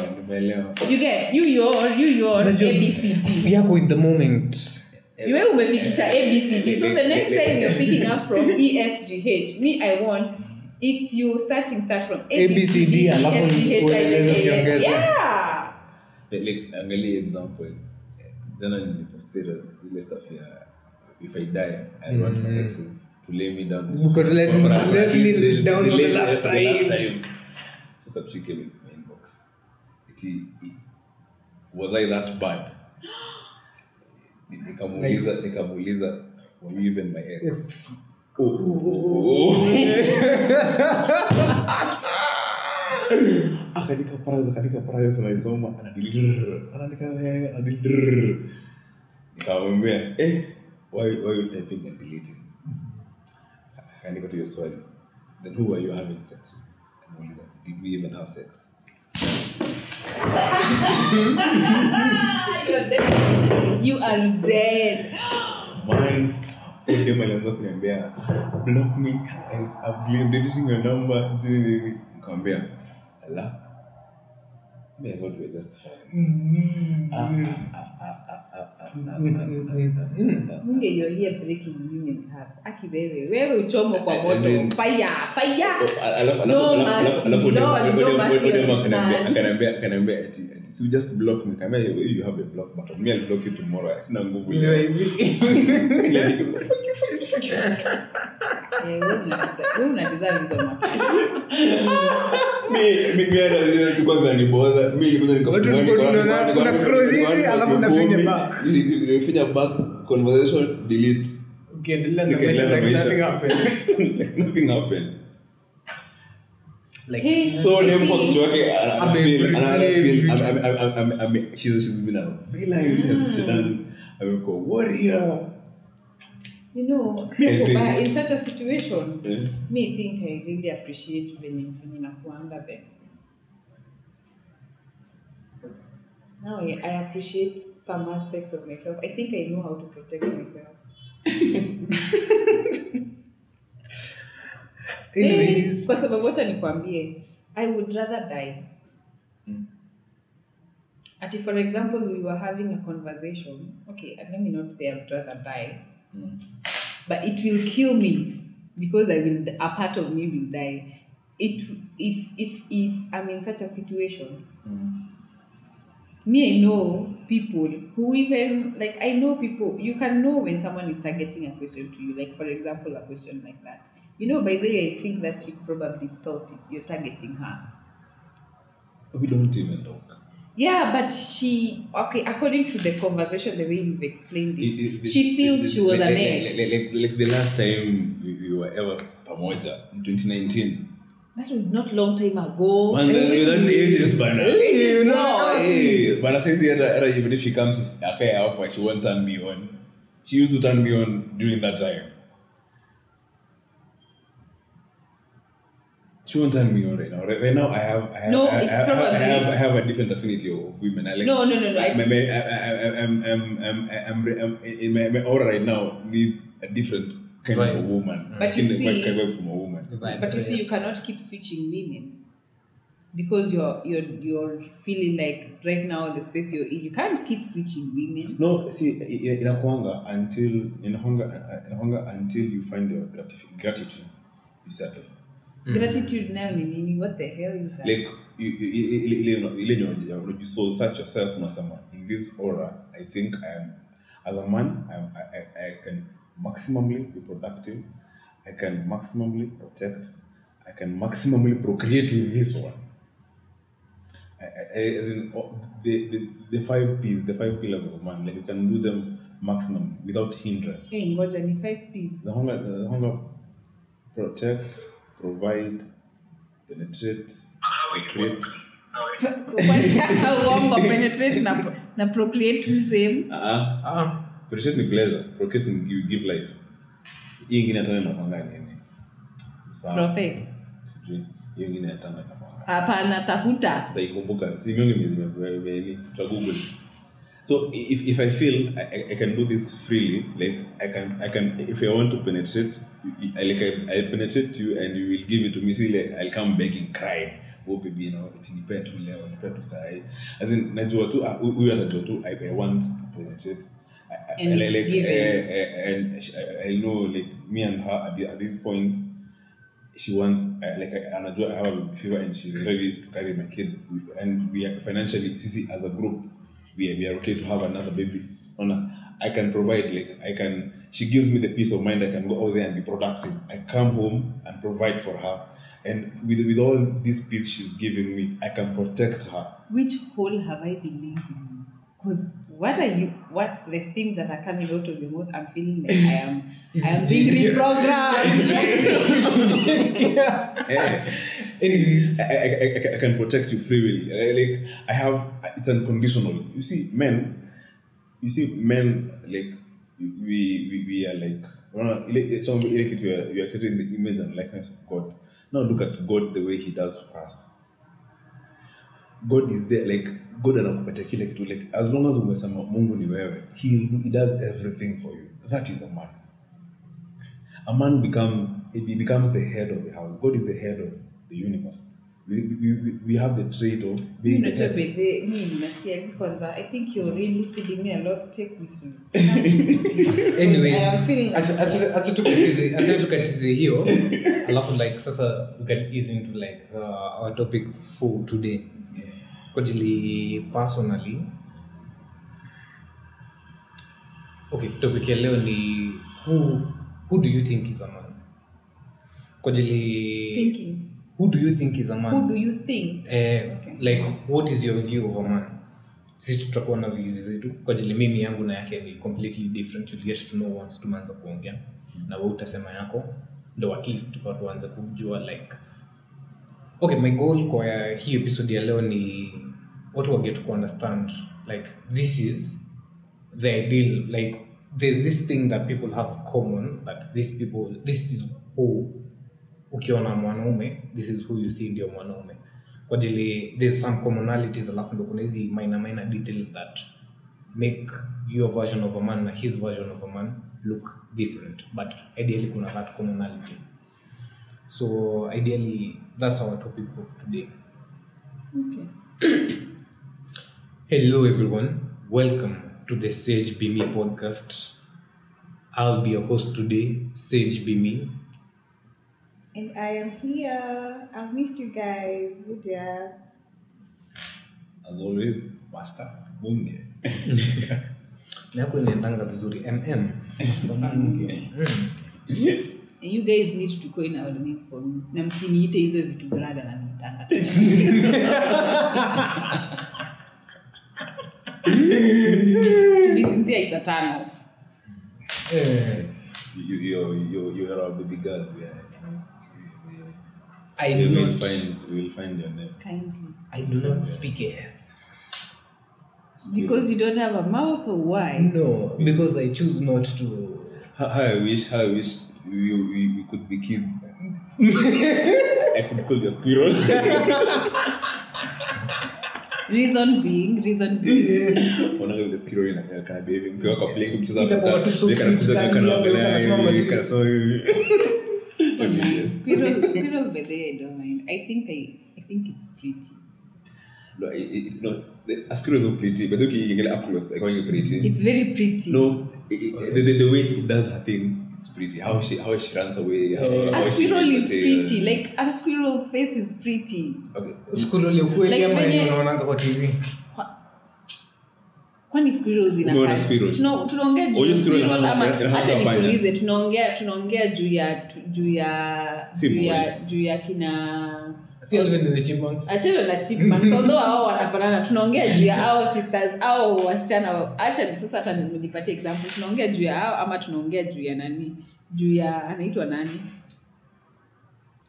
you get? you your you your ABCD. We are in the moment. Iwe umefikisha abcd so the next time you're picking up from efgh me i want if you starting start from ABCD, EFGH, ueleze yeah! Like, angalia example. Jana nilipostia ile stuff ya if i die i want my exes to lay me down let- for- for let me least the- down the for the last the last time. So so came in my inbox. It, it, was i that bad? Nikamuuliza nikamuuliza were you even my ex? Yes. akaandika paragraph akaandika paragraph naisoma anadilidrr, anaandika anadilidrr. nikamwambia eh why why you typing and deleting akaandika tu hiyo swali. Then who are you having sex with? Akamuuliza, did we even have sex? You're dead. you are dead. Man dem alianza kuniambia block me. I've deleting your number. Nikamwambia ala me were just Ah, ah, ah, ah, ah, here breaking women's hearts. Aki wewe wewe uchomo kwa moto. faya fire alafu- No mercy, no mercy akaniambia ati ati, so you just block me Kaambia, you you have a block button me I'll block you tomorrow sina nguvu leo Ile niko- Eh, una- wewe una deserve hizo marks. Mi- mimi mi hata zile kwanza nibodha. Mi mimi nilikuwa Watu nika- walikuwa nika- tunaona- una scroll hivi, alafu unafinya back. nilifinya back conversation delete ukiendelea na maisha. nothing happened. nothing happened Like, Hey, so dem kwa kichwa ame- ame- ame- she's she's been a villain she's done amekuwa warrior. You know then- in such a situation Eh, me think i really appreciate venye venye nakuanga there. Now I, i appreciate some aspects of myself. I think i know how to protect myself anyways, kwa sababu wacha nikwambie i would rather die Mm. ati for example we were having a conversation okay let me not say i would rather die mm. but it will kill me because I will a part of me will die. It if if if I'm in such a situation, Mm. me I know people who even like I know people you can know when someone is targeting a question to you, like for example a question like that. You know, by the way, I think that she probably thought you're targeting her. we don't even talk. Yeah, but she okay, according to the conversation, the way you've explained it, It- it- she feels it- she was an like, ex. like, like, like the last time we, we were ever pamoja in 2019 That was not long time ago. Man, that- that's the ages bana You know, Hey, I saizi the other even if she comes hapa she won't turn me on. She used to turn me on during that time she won't turn me on right now right, right now I have I have, No, I, it's I, I, probably- I have I have a different affinity of women. I like No, no, no, no, I- my, my, I, I, I, I'm, I'm, I'm, I'm, I'm, in my, my aura right now needs a different kind of a Vibe. woman. Mm. But you Kind of- see- kind of from a woman. Vibe, But you see, you yes. cannot keep switching women because you're you're you're feeling like right now the space you're in, you can't keep switching women. no see i- i- inakuanga until inakuanga inakuanga until you find your gratif- gratitude. You settle Mm. Gratitude now ni nini? What the hell is that? like you- you- ile ile ile una- ile yenye una- you soul search yourself unasema in this aura i think i am as a man I, I, I, can maximally be productive i can maximally protect i can maximally procreate with this one I, I, as in oh, the, the, the five P's, the five pillars of a man, like you can do them maximum without hindrance. Hey, ngoja ni 5 P's. The hunger, the hunger, protect, provide, penetrate, procreate. Uongo, penetrate na na procreate si same. Uh-uh. Ah, Penetrate ni pleasure, procreate ni give, give life. Hii ingine hata inakwanga nini? Sawa. Profess. Sijui. Hiyo ingine hata inakwanga. Hapana, tafuta. Nitaikumbuka. Si mingi mimi tuta Google. So if, if I feel I, I- can do this freely, like I can I can if I want to penetrate, I, like I, I penetrate you and you will give it to me. See, like I'll come begging, crying. Oh baby, you know, eti nipe tu leo, nipe tu sahi. As in najua tu ah, huyu atajua tu I, I want to penetrate. I, I, And like, given. eh, eh, and I, I know like me and her at, the, at this point she wants uh, like I, anajua I have a fever and she's ready to carry my kid and we are financially sisi as a group we are, we are okay to have another baby. I can provide like I can she gives me the peace of mind I can go out there and be productive. I come home and provide for her. And with, with all this peace she's giving me I can protect her. Which hole have I been living in? Because what are you? What the things that are coming out of your mouth? I'm feeling like I am. I am being reprogrammed. Eh, any- I, I, I, I can protect you freely. Eh, Like I have, it's unconditional. You see, men, you see, men like we we, we are like. unaona, ile- so ile we are creating the image and likeness of God. Now look at God the way He does for us. God is there like God anakupatia kile kitu like as long as umesema Mungu ni wewe, he, he does everything for you. That is a man a man becomes he becomes the head of the house. God is the head of the universe. we, we, we- have the trait of being the head. bedhe nasikia kwanza i think you're really feeding me a lot take me soon anyways tukatize hiyo alafu like sasa we can ease into like uh, our topic for today kwa ajili personally. Okay topic ya leo ni who, who do you think is a man? kwa ajili thinking. who do you think is a man? Who do you think? Eh, Okay. like what is your view of a man? Sisi tutakuwa na views zetu. Kwa ajili mimi yangu na yake ni completely different. You'll get to know once tumeanza kuongea. Na wewe utasema yako. Ndo at least tukawa tuanze kujua like okay my goal kwa hii episode ya leo ni get to understand like this is the ideal like there's this thing that people have common that these people this is who ukiona mwanaume this is who you see ndio mwanaume. Kwa ajili there's some commonalities alafu ndo kuna hizi minor minor details that make your version of a man na his version of a man look different. But ideally kuna that commonality. So ideally that's our topic of today. Okay Hello, everyone. Welcome to the Sage Bimi podcast. I'll be your host today, Sage Bimi. And i am here i've missed you guys you just as always master bunge Na inaendanga vizuri mm Mm. And you guys need to coin our name for me na msiniite hizo vitu brada na nitanga to it's a turn off Eh, you, you, you, you are our baby girl yeah. I we will not find we will find your name. Kindly. I do not speak Earth. because you don't have a mouth or why? No, because I choose not to. how, how I wish how I wish we, we, we could be kids. I could call you a squirrel reason being reason being. Unaona vile squirrel ina- kana baby. Mkiwa kwa play kumcheza kana- tu kana kucheza kana angalia kana so squirrel squirrel by the way i don't mind. I think i i think it's pretty. No, it- it- no, the- a squirrel is not pretty but ukiangalia up close like pretty? It's very pretty. No it, okay. the, the, the way it does her things it's pretty. How she how she runs away how, a squirrel is pretty. Like a squirrel's face is pretty. Okay. Squirrel ya ukweli Like ama unaonanga kwa TV? Kwani squirrel? Tuna- tunaongea juu ya squirrel squirrel ama inakaa nikuulize tunaongea tunaongea juu ya juu ya juu ya kina Achana na wanafanana. Tunaongea juu ya ao sisters au wasichana. Wa- acha sasa hata nipatie example. Tunaongea juu ya ao ama tunaongea juu ya nani? Juu ya anaitwa nani?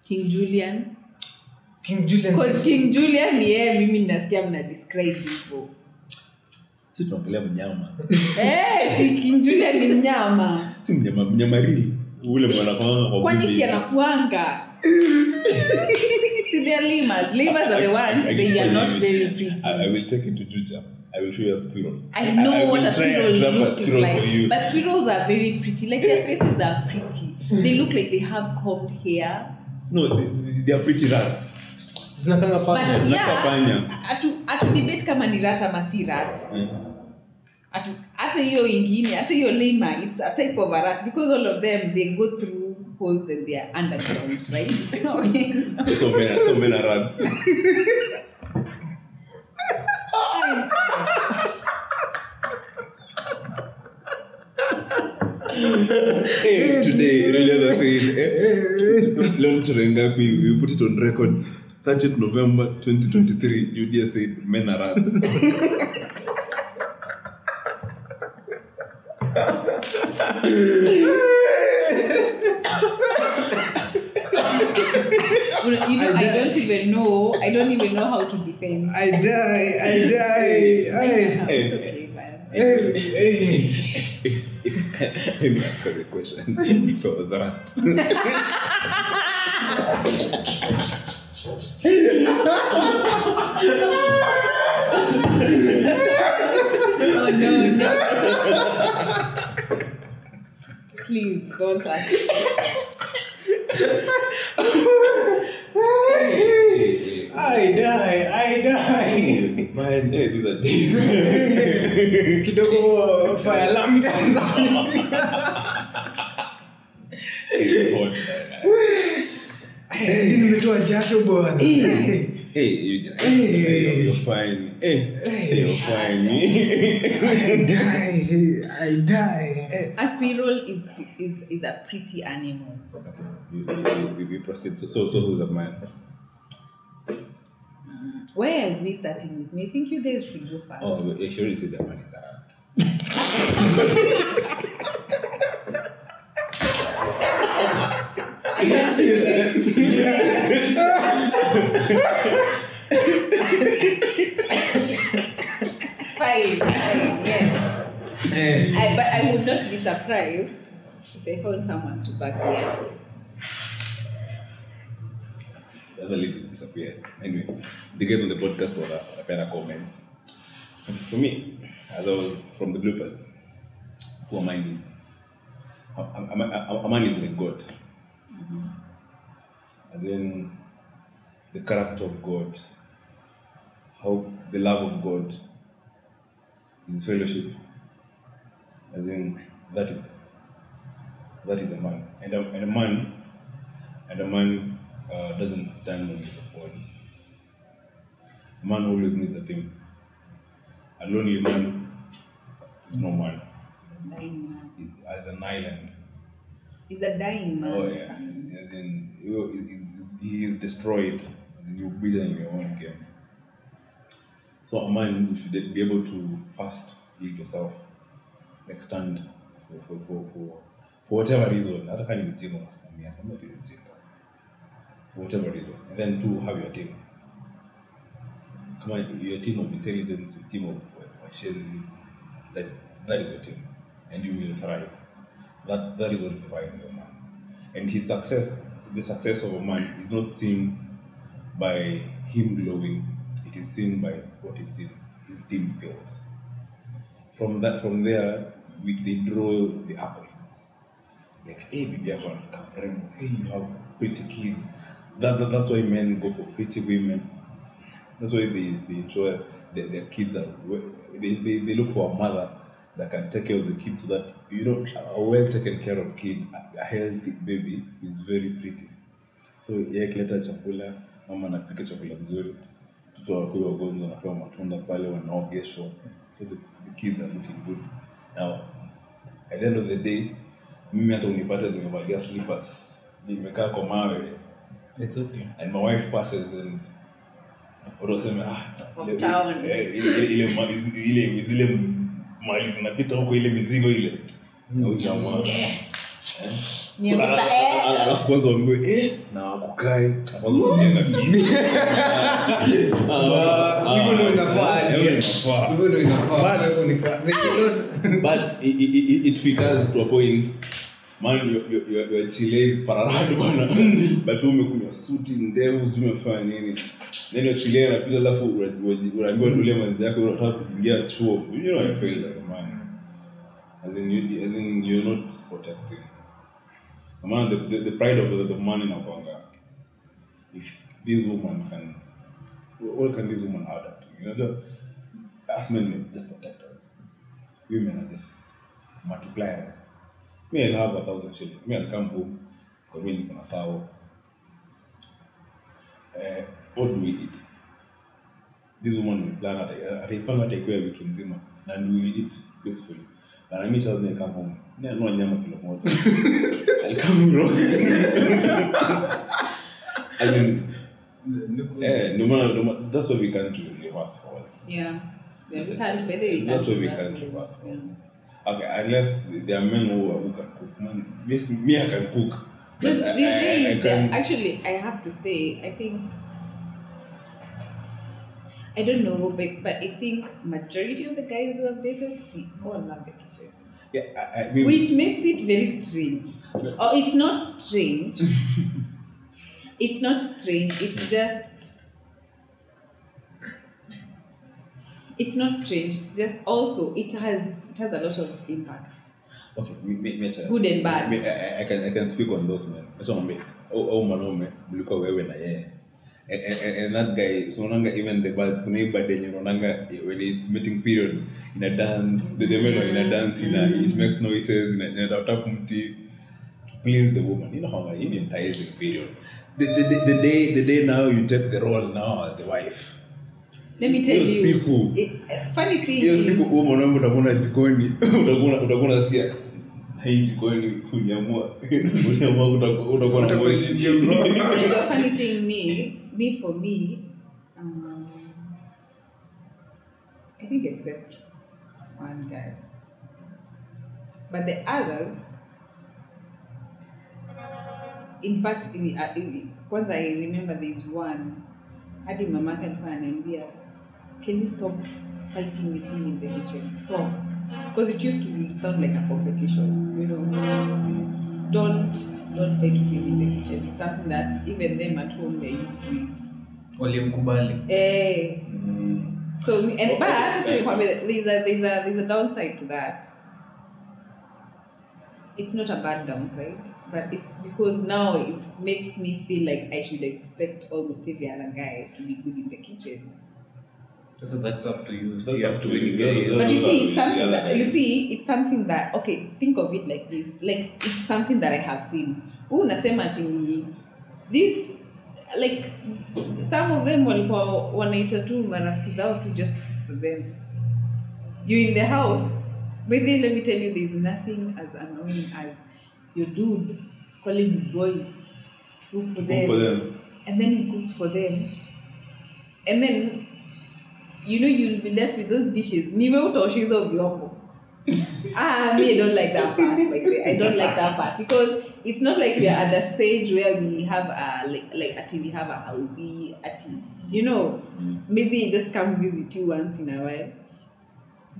King julian. King Julian Cause king julian ni yeye mimi ninasikia mna describe hivyo. Si tunaongelea mnyama. Eh, si king julian ni mnyama. Si mnyama mnyamarili ule mwanakwanga kwani si anakuanga si they are lemurs lemurs are the ones I- I- I they are not very pretty I, I will take it to Juja. I will show you a squirrel. I know I, I what a squirrel looks a squirrel like, for you. but squirrels are very pretty. Like their faces are pretty. They look like they have combed hair. no, they, they are pretty rats. Zinakanga But panya. Zinaka panya. yeah, atu, atu debate kama ni rat ama si rat. Eh. Hata hiyo ingine, hata hiyo lima, it's a type of a rat because all of them they go through holes and they underground, right? okay. So, so men so men rats. hey, today, really as thing. said, eh, leo? We put it on record. 30th November 2023, UDA said men are rats. Even know. I don't even know how to defend. I die, I die. I... It's okay, man. Hey, hey. Let me ask her a question. If I was a rat. Oh no, no. Please don't ask. Hey, hey, man, hey, these are days. kidogo fire alarm itaanza It's hot, man. Eh, nimetoa jasho bwana Eh, Hey, you just, Hey. hey, you're fine. Hey, Hey. you're fine. I die I die A squirrel is, is, is a pretty animal. okay, we, we, we, we proceed. So, so, so who's a man? Where are we starting with? Me, I think you guys should go first. Oh, you should already said the man is a rat. Fine, fine, yes. Eh. I, but I would not be surprised if I found someone to back me up. The other ladies disappeared. Anyway, the guys on the podcast were wanapeana comments. For me, as I was from the bloopers, who a man is, a, a, a, a man is like God. Mm-hmm. As in, the character of God, how the love of God is fellowship. As in, that is that is a man, and a, and a man, and a man uh, doesn't stand on his own. A man always needs a team. A lonely man is no man. Dying man. As an island. He's a dying man. Oh yeah. As in, you, he is- he is destroyed. As in, you're beaten in your own game. So a man, you should be able to first lead yourself, stand for for for for, for whatever reason. Hata kama ni ujinga unasimamia, simamia tu ujinga. For whatever reason, and then to have your team. On, your team of intelligence, your team of washenzi. That that is your team, and you will thrive. That that is what defines a man. And his success, the success of a man, is not seen by him glowing. It is seen by what is seen. His team fails. From that, from there, we, they draw the accolades. Like, hey, yako anakaa mrembo. Hey, you have pretty kids. That, that that's why men go for pretty women. That's why they, they enjoy their, their kids. Are, they, they, they look for a mother that can take care of the kid so that, you know, a well taken care of kid, a, a healthy baby is very pretty. So yeye chakula, mama anapika chakula mzuri, mtoto wakui wagonjwa anapewa matunda pale, wanaogeshwa. So the, the kids are looking good. Now, at the end of the day, mimi hata unipate nimevalia slippers, nimekaa kwa mawe, it's okay. And my wife passes and watu waseme ah, ile- eh, ile ile mali ile zile mali zinapita huko ile mizigo ile. Na huyu jamaa eh. Eh. alafu kwanza waambiwe eh na kwanza it, figures to a point. Man your, your, your, your chiles pararado bana but umekunywa suti ndevu sijui umefanya nini. Then your chile anapita alafu una- una- unaambiwa ule manzi yako unataka kuingia chuo. You know you failed as a man. As in you, as in you're not protecting man the, the, the pride of the, the man in Akwanga if this woman can what can this woman add up to you know us men we're just protectors women are just multipliers. Me, I'll have a thousand shillings. Me, I'll come home, come in on a foul. Uh, what do we eat? This woman will plan at a, at a plan at a wiki mzima and we will eat peacefully. But I meet her when I come home. Yeah, no nyama kilo moja. I'll come roast. As in, eh, no matter, no matter, that's why we can't do reverse roles. Yeah. Yeah, we can't, we That's can't why we reverse can't reverse Yeah. roles. Okay, unless there are men who, who can cook. Man, yes, me, I can cook. But I, these I, I, days, I they're- can't. actually, I have to say, I think, I don't know, but, but I think majority of the guys who have dated, they all love the kitchen. Yeah, I, we, Which makes it very strange. Or oh, it's not strange. it's not strange, it's just. It's not strange, it's just also, it has it has a lot of impact. okay, me, me, me, Good and bad. Me, I, I, can, I can speak on those men. Acha mwambie, au, au mwanaume mlikuwa wewe na yeye and, and, and that guy so unaonanga even the birds kuna hii bird yenye unaonanga when it's mating period ina dance the, the male one ina dance ina it makes noises ina ina tap mti to please the woman. You know how hii ni enticing period. The, the, the, the day the day now you take the role now as the wife. Let me tell you siku. it, funny thing. Hiyo siku huo mwanaume utakuwa jikoni utakuwa utakuwa nasikia hii jikoni uliamua uliamua utakuwa na moshi. unajua funny thing me me for me um, i think except one guy. But the others in fact in, uh, in, kwanza i remember there is one hadi mamake alikuwa ananiambia can you stop fighting with him in the kitchen? Stop. Because it used to sound like a competition you know. Don't don't fight with him in the kitchen it's something that even them at home they're used to it walimkubali. Eh. So and and but actually there's a there's a there's a downside to that. It's not a bad downside but it's because now it makes me feel like i should expect almost every other guy to be good in the kitchen so that's up to you That's See up to you. Yeah, but you see, it's something yeah, that you see, it's something that okay. Think of it like this: like it's something that I have seen. Huu unasema ati this like some of them walikuwa wanaita tu marafiki zao tu just for them. You in the house, but then let me tell you, there's nothing as annoying as your dude calling his boys to cook for to them, for them and then he cooks for them, and then you know you'll be left with those dishes. Utaosha hizo vyombo ah me i don't like that part. Like i don't like that part. Because it's not like we're at the stage where we have a like like ati we have a housey ati you know maybe just come visit you once in a while.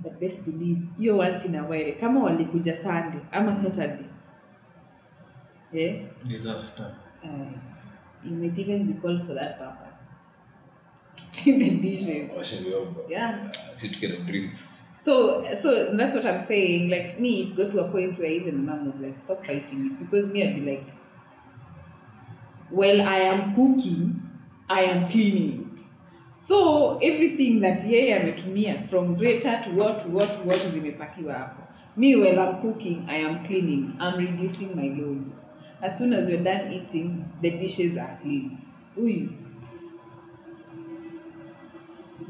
The best believe hiyo once in a while. Kama walikuja sunday ama saturday. Yeah? Disaster. Uh, you might even be called for that purpose clean the dishes washa vyombo yeah si tukena drinks So, so that's what I'm saying. Like me, it got to a point where even mom was like, "Stop fighting it," because me, I'd be like, "Well, I am cooking, I am cleaning." So everything that yeye ametumia from greater to what to what to what zimepakiwa hapo. Me, while I'm cooking, I am cleaning. I'm reducing my load. As soon as you're done eating, the dishes are clean. Uy.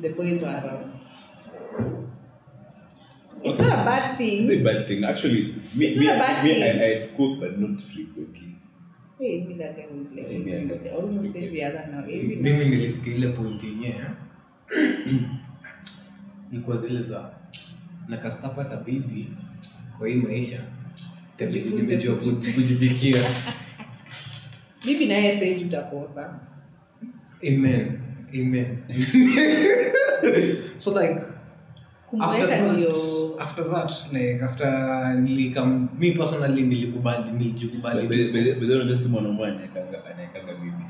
The boys were around. It's not a bad it's a bad thing. Actually me, It's me, not a bad me thing. I, I cook but not frequently. Hey, me that guy was like Hey, me almost every other now. Mimi nilifika ile point yenyewe. Ilikuwa zile za nakastapata bibi kwa hii maisha. Jifunze nimejua kuji- ku- kujipikia Maybe naye sasa tutakosa. amen amen. So like after that, after that like after nilikam me personally nilikubali nilijikubali. Si mwanaume anaekanga anaekanga bibi.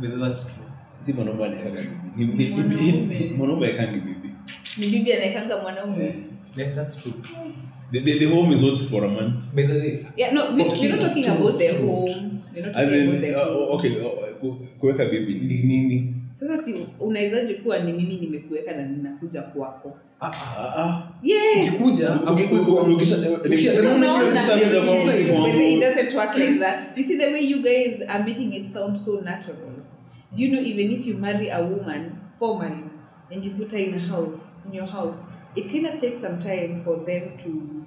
But that's true. Si mwanaume anaekanga bibi. Ni- ni- ni- Mwanaume. mwanaume aekangi bibi. Ni bibi anaekanga mwanaume. yeah that's true. The, the, the home is not for a man. By the Yeah, no, we, we're not talking about the home. We're not as in about the uh, okay uh, ku- kuweka bibi ni ni nini Sasa si unawezaje kuwa ni mimi nimekuweka na ninakuja kwako? ah ah Ah, ah. It, ukisha- it, ukisha- it doesn't work like that. You see the way you guys are making it sound so natural. Do you know even if you marry a woman formally and you put her in a house, in your house, it kind of takes some time for them to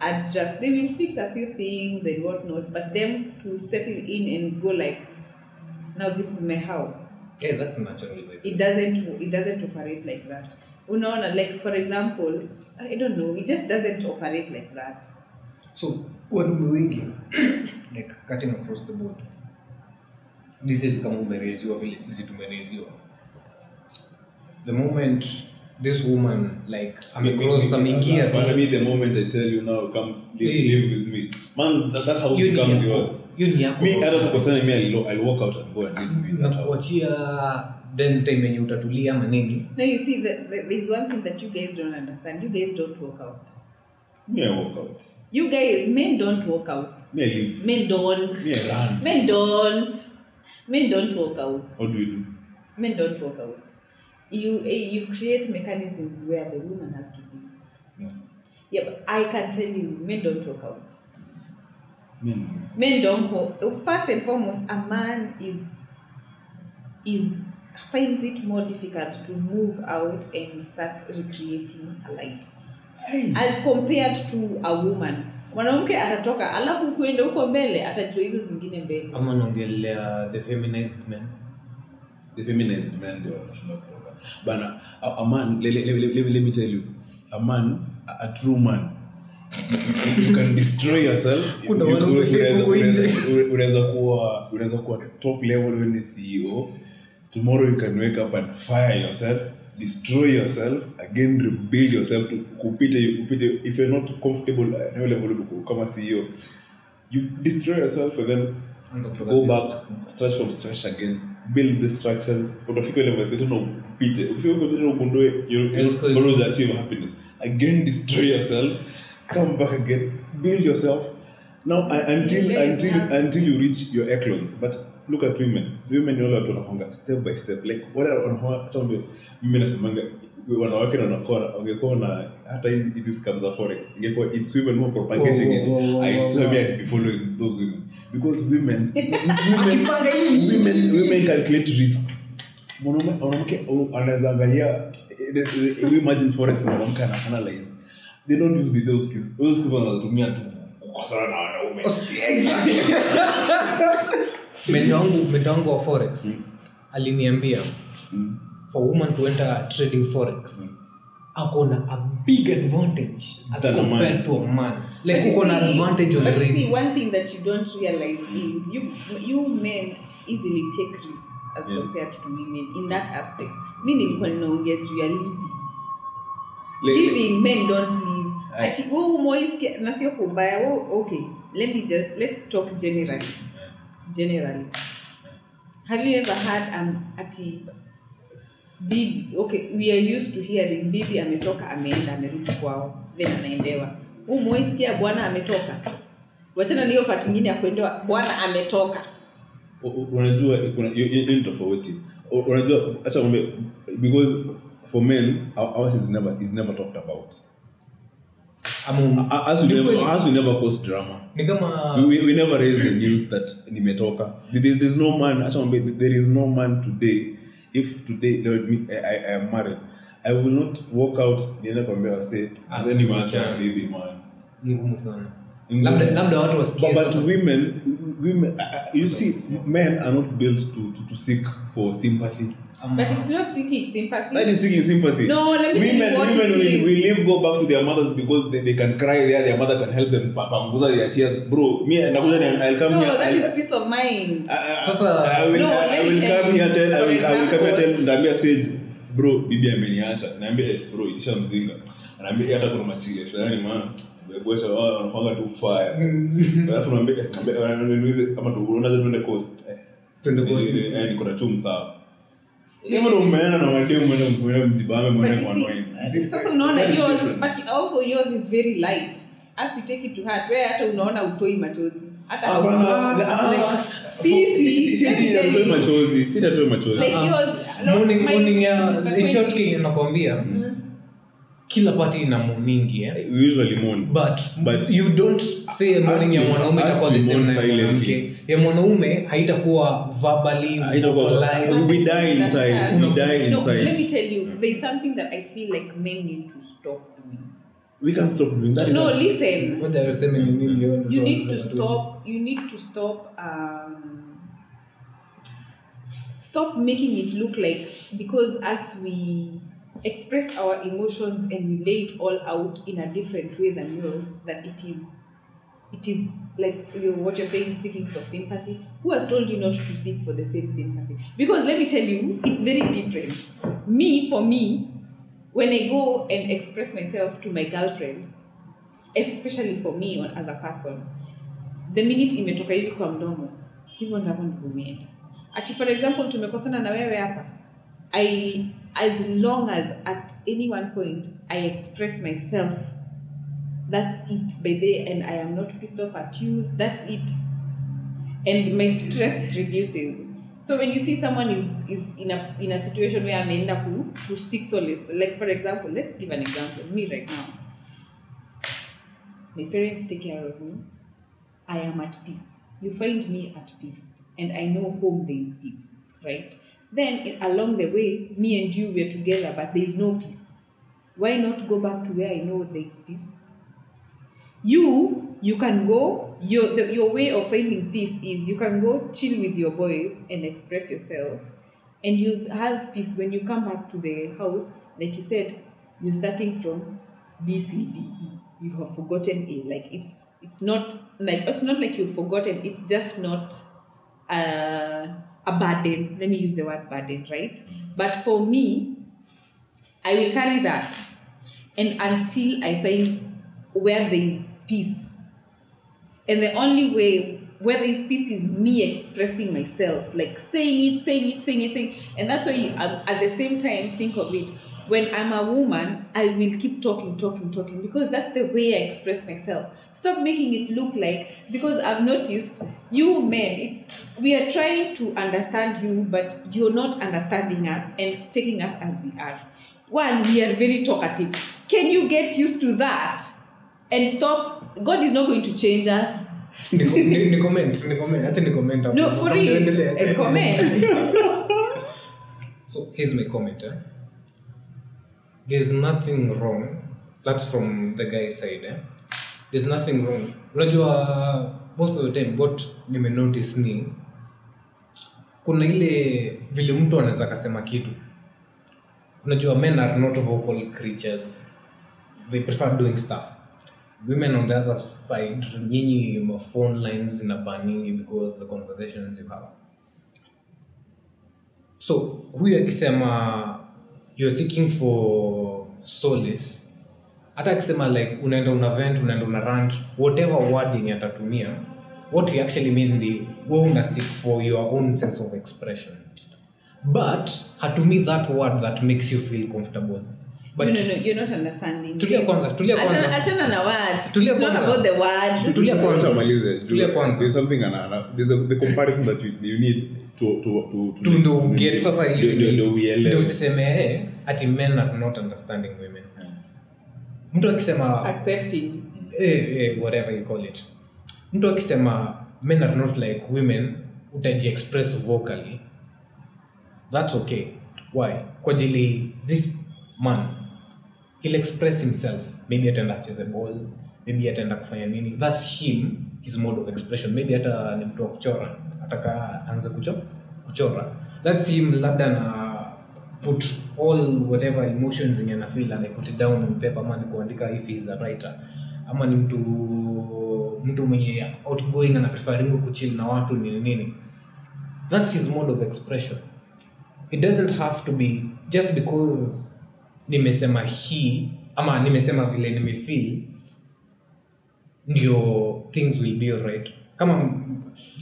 adjust. They will fix a few things and whatnot, but them to settle in and go like, now this is my house. Yeah that's natural way. it doesn't it doesn't operate like that. Unaona like for example i don't know it just doesn't operate like that. So wanaume wengi like cutting across the board. This is kama umereziwa vile sisi tumereziwa the moment this woman like amecross ameingia mean, the moment I tell you now, come live, hey. live with me. Man, that, that house becomes yours. you ni yako Me, hata tukosana, me, I'll, I'll walk out and go and live with that house. nakuachia then time yenye utatulia ama nini now you see that that there's one thing that you guys don't understand you guys don't walk out Me, I walk out. you guys men don't walk out Me, I live. men don't Me, I run. men don't men don't walk out What do you do? men don't walk out you eh, you create mechanisms where the woman has to be. Yeah. yeah but i can tell you men don't work out. Men. men don't go first and foremost a man is is finds it more difficult to move out and start recreating a life. Hey. as compared to a woman. Mwanamke atatoka alafu kuenda huko mbele atajua hizo zingine mbele. Ama naongelea the feminized men. The feminized men ndio wanashinda bana a, a man let, let, let, let, let me tell you. A man a, a true man. You can destroy yourself. Kuna unaweza- kuwa unaweza kuwa top level when ni CEO tomorrow you can wake up and fire yourself destroy yourself again rebuild yourself to kupite kupite if you're not comfortable at no level kama CEO you destroy yourself and then go back stretch from stretch again build the structures utafika ile level tena upite. Ukifika huko tena ugundue you Yes, correct. you always achieve happiness. Again destroy yourself. Come back again. Build yourself. Now uh, until until until you reach your eclons but look at women. Women ni wale watu wanakwanga step by step. Like wale mbe mimi nasemanga wanawake na wanakuwa wangekuwa na hata hii this comes a forex ingekuwa it's women who are propagating it. whoa, whoa, i swear I'd be following those women. Because women women women women calculate risks. Mwanamke uh, anaweza angalia eh, the- we imagine forex mwanamke ana analyze. They don't use the those skills. Those skills wanatumia tu kukosana na wanaume. Menta wangu menta wangu wa forex aliniambia Mm. For woman to enter trading forex mm. akona a big advantage as Than compared man. to a man like But you uko na advantage but you see, one thing that you don't realize is you you men easily take risks as Yeah. compared to women in that aspect. Mi nilikuwa ninaongea juu ya living. Like- Living men don't live. Aye. Ati wewe umoisikia na sio kubaya. wewe- Okay, let me just let's talk generally. Generally. Have you ever had um ati bibi okay we are used to hearing bibi ametoka ameenda amerudi kwao. Then anaendewa. Umoisikia bwana ametoka. Wachana niyo pati ingine ya kuendewa bwana ametoka. Unajua hiyo- ni tofauti. Unajua acha mwambie because for men ours is never is never talked about. Ama- as we never as we never cause drama. Ni we, we, we never raise the news that nimetoka. There, there's no man acha there is no man today if today Lord, me, I, I, am married I will not walk out niende kwambia wase Ah, zeni macho yeah. baby man. Ngumu sana. Labda labda watu but, wasikie but women women uh, you see men are not built to, to, to seek for sympathy Ama- but it's not seeking sympathy That is seeking sympathy. No, let me tell you what women it will, is. will live go back to their mothers because they, they can cry there. Their mother can help them pa- panguza their tears. Bro, me and I'll come no here. that I'll, is peace of mind I, I, Sasa- I will, No, I, let I will tell come you. here tell I will, example, I will come here tell ndambia sage bro bibi ameniacha naambia eh, bro itisha mzinga anaambia hata kuna machile fulani man bebosha wanapanga tu fire alafu naambia eh, naambia wananiulize kama tu tuende coast Tuende coast. eh, eh, niko na chum sawa hivyo ndo na mademu mwende mwende mjibame mwende you see mwanwaini sasa unaona yours but also yours is very light. As we take it to heart wewe hata unaona utoi machozi. Machozi sitatoe machozi. Ah. nakwambia kila party ina moningi eh? usually mourn but, But- you don't say morning ya mwanaume itakuwa the same na mwanamke ya mwanaume haitakuwa verbally Haitakuwa- we die inside we die No, let me tell you, there's something that I feel like men need to stop doing. we can stop doing that No, listen. what ni saying You need to stop. You need to stop. Um, stop making it look like because as we express our emotions and we lay it all out in a different way than yours, that it is it is like you know, what you're saying seeking for sympathy. Who has told you not to seek for the same sympathy? Because let me tell you it's very different. Me for me when i go and express myself to my girlfriend especially for me on- as a person the minute imetoka hivi kwa mdomo hivyo ndavyo ndivyo imeenda ati for example tumekosana na wewe hapa i as long as at any one point i express myself that's it by there and i am not pissed off at you that's it. And my stress reduces. So when you see someone is is in a in a situation where ameenda ku, ku seek solace like for example let's give an example me right now. My parents take care of me. I am at peace. You find me at peace. And i know home there is peace right then along the way me and you were together but there is no peace. Why not go back to where i know there is peace? You you can go your the, your way of finding peace is you can go chill with your boys and express yourself and you have peace when you come back to the house. Like you said you're starting from b c d e. You have forgotten a. Like it's it's not like it's not like you've forgotten. It's just not uh, a burden. Let me use the word burden right? But for me i will carry that. And until i find where there is peace. And the only way where there is peace is me expressing myself. Like saying it saying it saying it saying it. and that's why um, at the same time think of it when i'm a woman i will keep talking talking talking because that's the way i express myself. Stop making it look like because i've noticed you men it's we are trying to understand you but you're not understanding us and taking us as we are. One we are very talkative. Can you get used to that and stop? God is not going to change us. Ni- ni ni comment ni comment. Acha ni comment hapo. no for real. a ni comment. So here's my comment. Eh? There's nothing wrong. That's from the guy side. Eh? There's nothing wrong. Unajua most of the time what nimenotice ni kuna ile vile mtu anaweza kasema kitu. Unajua men are not vocal creatures. They prefer doing stuff. Women on the other side, nyinyi phone lines zina baningi because the conversations you have so huyu akisema you're seeking for solace hata akisema like unaenda una vent unaenda una rant whatever wording atatumia what he actually means ni we una seek for your own sense of expression but hatumi that word that makes you feel comfortable but no, no, no, you're not understanding. Tulia kwanza, tulia kwanza. Achana na word. Tulia It's not about the word. tulia Kwanza kwanza. Tulia kwanza. There's something ana- ana- there's a, the comparison that you, you need to to to tu ndo get sasa Ndio- hivi. ndio- ndio ndio uielewe. usiseme eh, ati men are not understanding women. Mtu akisema Accepting. eh, eh, whatever you call it. Mtu akisema men are not like women utajiexpress vocally. That's okay. Why? Kwa ajili this man he'll express himself. Maybe ataenda acheze ball maybe ataenda kufanya nini. That's him his mode of expression. Maybe hata ni mtu wa kuchora ataka anze kucho, kuchora. That's him labda na put all whatever emotions zenye ana feel and I put it down on paper ama ni kuandika if he a writer. Ama ni mtu mtu mwenye outgoing ana preferingu kuchill na watu nini nini. That's his mode of expression. It doesn't have to be just because nimesema hii ama nimesema vile nimefeel ndio things will be alright. Kama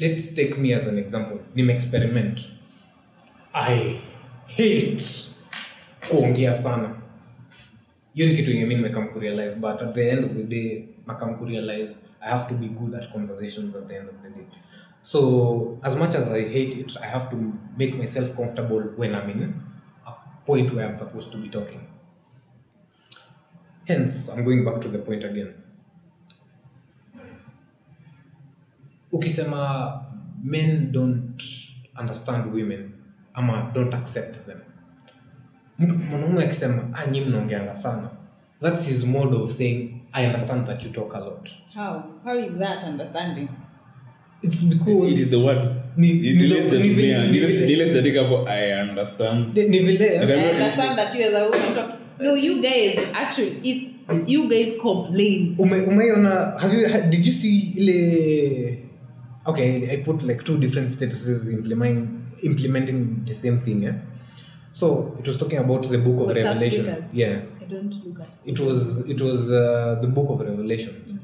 let's take me as an example. Nimeexperiment i hate kuongea sana. Hiyo ni kitu yenye mi nimekam kurealize but at the end of the day nakam kurealize i have to be good at conversations at the end of the day. So as much as i hate it i have to make myself comfortable when i'm in a point where i'm supposed to be talking. Hence i'm going back to the point again ukisema men don't understand women ama don't accept them mtu mwanaume akisema ah nyi mnaongeanga sana that's his mode of saying i understand that you talk a lot How? How is that understanding? it's because It is the word. Ni- Ni- ni- ni less than ni- tumia- ni- ni less- ni- ni less than andika hapo, I understand. ni- ni vile I understand that you as a woman talk. No, you guys actually, it, you guys complain. ume, umeiona have you did you see ile okay i put like two different statuses implementing implementing the same thing yeah? so it was talking about the book of WhatsApp revelation. yeah. I don't look at it was it was uh, the book of revelations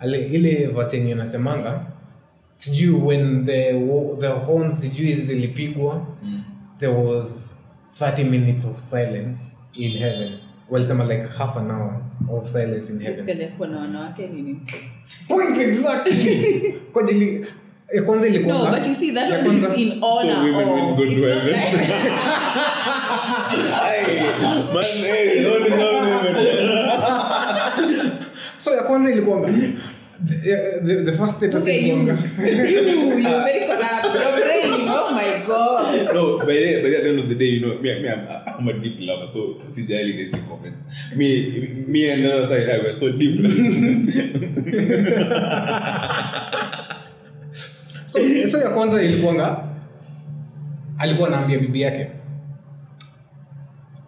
Ale, ile verse yenye nasemanga sijui when the the horns sijui zilipigwa there was 30 minutes of silence in heaven. Walisema like half an hour of silence in heaven Point exactly kwa ajili ya kwanza ilikuwa No, but you see that one is in honor women will go to heaven. man, hey, all is all women. so ya kwanza ilikuwa the, the, the first status Okay, you, you, you're very corrupt. Your brain, oh my god. no, by the, by the end of the day, you know, me, me I'm, I'm a deep lover, so sijali hizi comments. Me, me and the other side, were so different. so, so ya kwanza ilikuwanga alikuwa anaambia bibi yake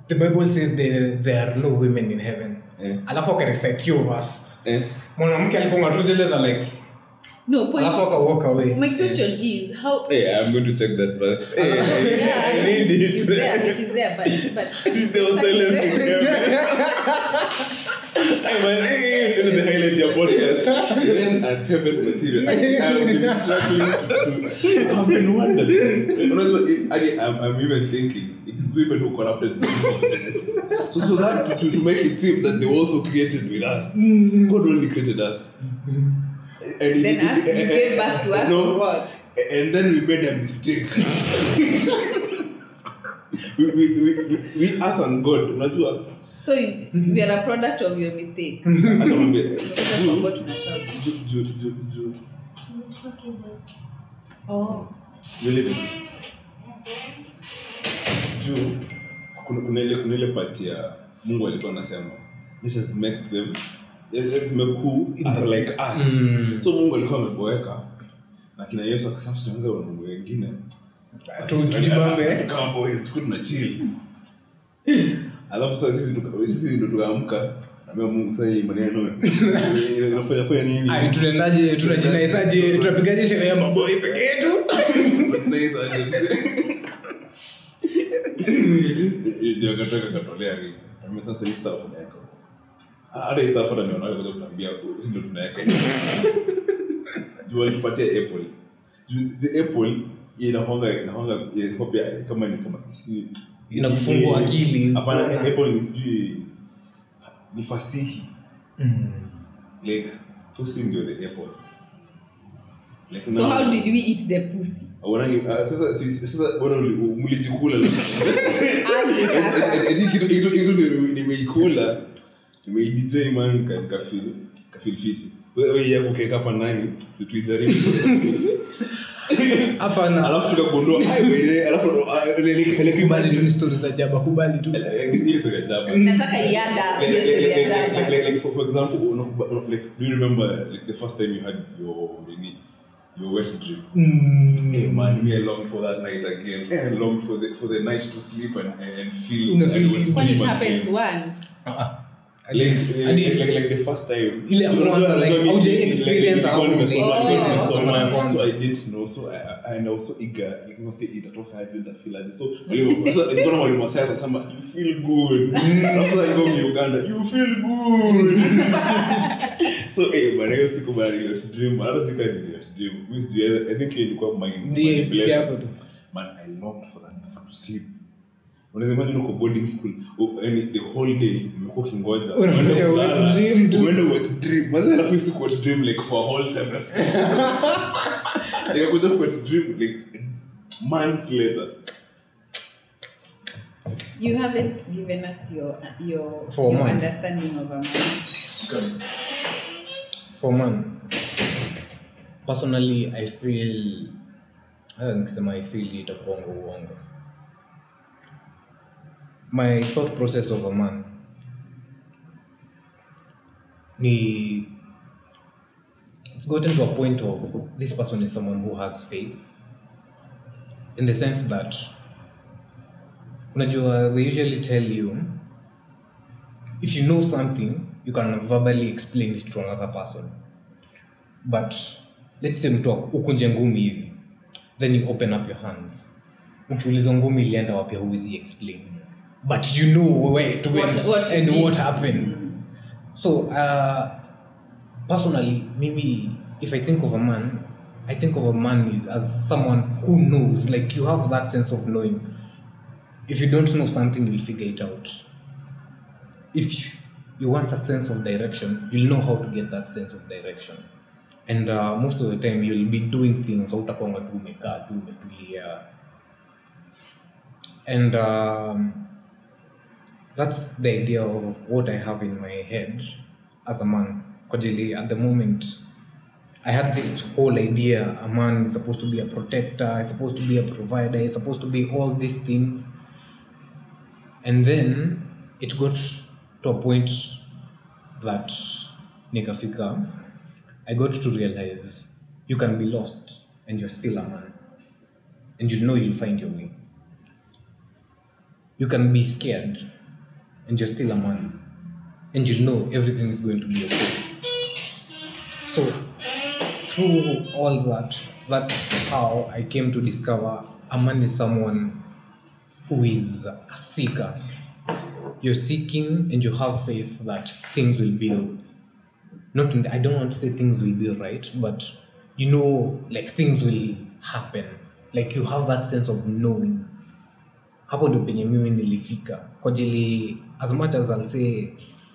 the bible says there, there are no women in heaven yeah. alafu akarecite hiyo verse eh? Mwanamke alikunga tu zile za like No, point. alafu aka walk away My question is how. Hey, I'm going to check that first. Hey, yeah, I need is, it is there. It is there, but but. There was silence in heaven. Hey, man, hey, this is the highlight of your podcast. Men and heaven material. I, I've been struggling to, to I've been wondering. Unajua, I, I'm, I'm even thinking it is women who corrupted the book Genesis. So, so that to, to, to make it seem that they also created with us. Mm. God only created us. And he- Then us, you came back to us No. what? and then we made a mistake. we, we, we, we, we us and God, unajua So you, we are a product of your mistake. juu-. Oh. you live it. juu kuna, ile kuna ile part ya mungu alikuwa anasema let us make them let's make who are like us. Mm. so mungu alikuwa ameboeka na kina yesu akasema tuanze wanaume wengine kama boys tuko tuna chill. Alafu sasa sisi ndo tukaamka tunaendaje? Tunajinaisaje tunapigaje sherehe ya maboi peke yetu? Ndio akatoka katolea ring amesasa hii stafu. Ah, hata hii staff hata kutambia sisi tunaweka juu walitupatia apple juu the apple inakwanga inakwanga inakuwa pia kama ni kama si Inakufungua akili. hapana apple ni sijui ni fasihi Mm. like pussy ndio the apple like So now- how did we eat the pussy? Wanangi, sasa si- sasa bwana uli- mlijikula Aje sasa. Eti- eti kitu kitu kitu ni- nimeikula nimeidj man ka- kafil kafil fiti wewe yako keka hapa nani tuijaribu hapana alafu tukagundua alafu ni stori za jaba kubali tu Eh, story ya jaba Nataka iada hiyo story ya jaba. like, for, for example, like, do you remember like the first time you had your nini, your wet dream? Mm. Hey man, me I longed for that night again. I longed for the for the night to sleep and and, feel. When it dream once. Ah, ah. Like, Hadi- like, like, like the first time. Ile ya Unajua- kwanza, like, unajua mimi- haujai like, experience nilikuwa hapo. nimesoma- nilikuwa nimesoma, Soma ya kwanza. so I didn't know. So I, I, and I was so eager. Like, you know, say, itatoka aje, nitafeel aje. So, mwalimu- sasa nilikuwa na mwalimu wa science anasema, you feel good. Alafu sasa mwenye Uganda, you feel good. so eh, bwana hiyo siku bwana niliot dream hata siku niliot dream Mimi sijui, I think hiyo ilikuwa mind Ndiye manipulation. man i longed for that to sleep unaweza imagine uko boarding school yani the whole day umekuwa ukingoja. Uende wet kulala, dream tu. uende wet dream. Maza alafu hiyo siku like for a whole semester. Nikakuja wet like months later. You haven't given us your your, For your understanding of a man. for man. Personally i feel nikisema i feel itakuanga uongo my thought process of a man ni it's gotten to a point of this person is someone who has faith. In the sense that unajua they usually tell you if you know something you can verbally explain it to another person. But let's say mtu ukunje ngumi hivi then you open up your hands. Ukiuliza ngumi ilienda wapi huwezi explain but you know where it went What- what and what happened. So uh, personally mimi if i think of a man i think of a man as someone who knows like you have that sense of knowing. If you don't know something you'll figure it out. If you want a sense of direction you'll know how to get that sense of direction. And uh, most of the time you'll be doing things hautakwanga tu umekaa tu umetulia and um, that's the idea of what i have in my head as a man kwajili at the moment i had this whole idea a man is supposed to be a protector is supposed to be a provider is supposed to be all these things. And then it got to a point that nikafika i got to realize you can be lost and you're still a man. And you'll know you'll find your way. You can be scared and you're still a man. And you know everything is going to be okay. So through all that that's how i came to discover a man is someone who is a seeker. You're seeking and you have faith that things will be not in the, i don't want to say things will be right but you know like things will happen. Like you have that sense of knowing. Hapo ndio penye mimi nilifika. Kwa ajili as much as I'll say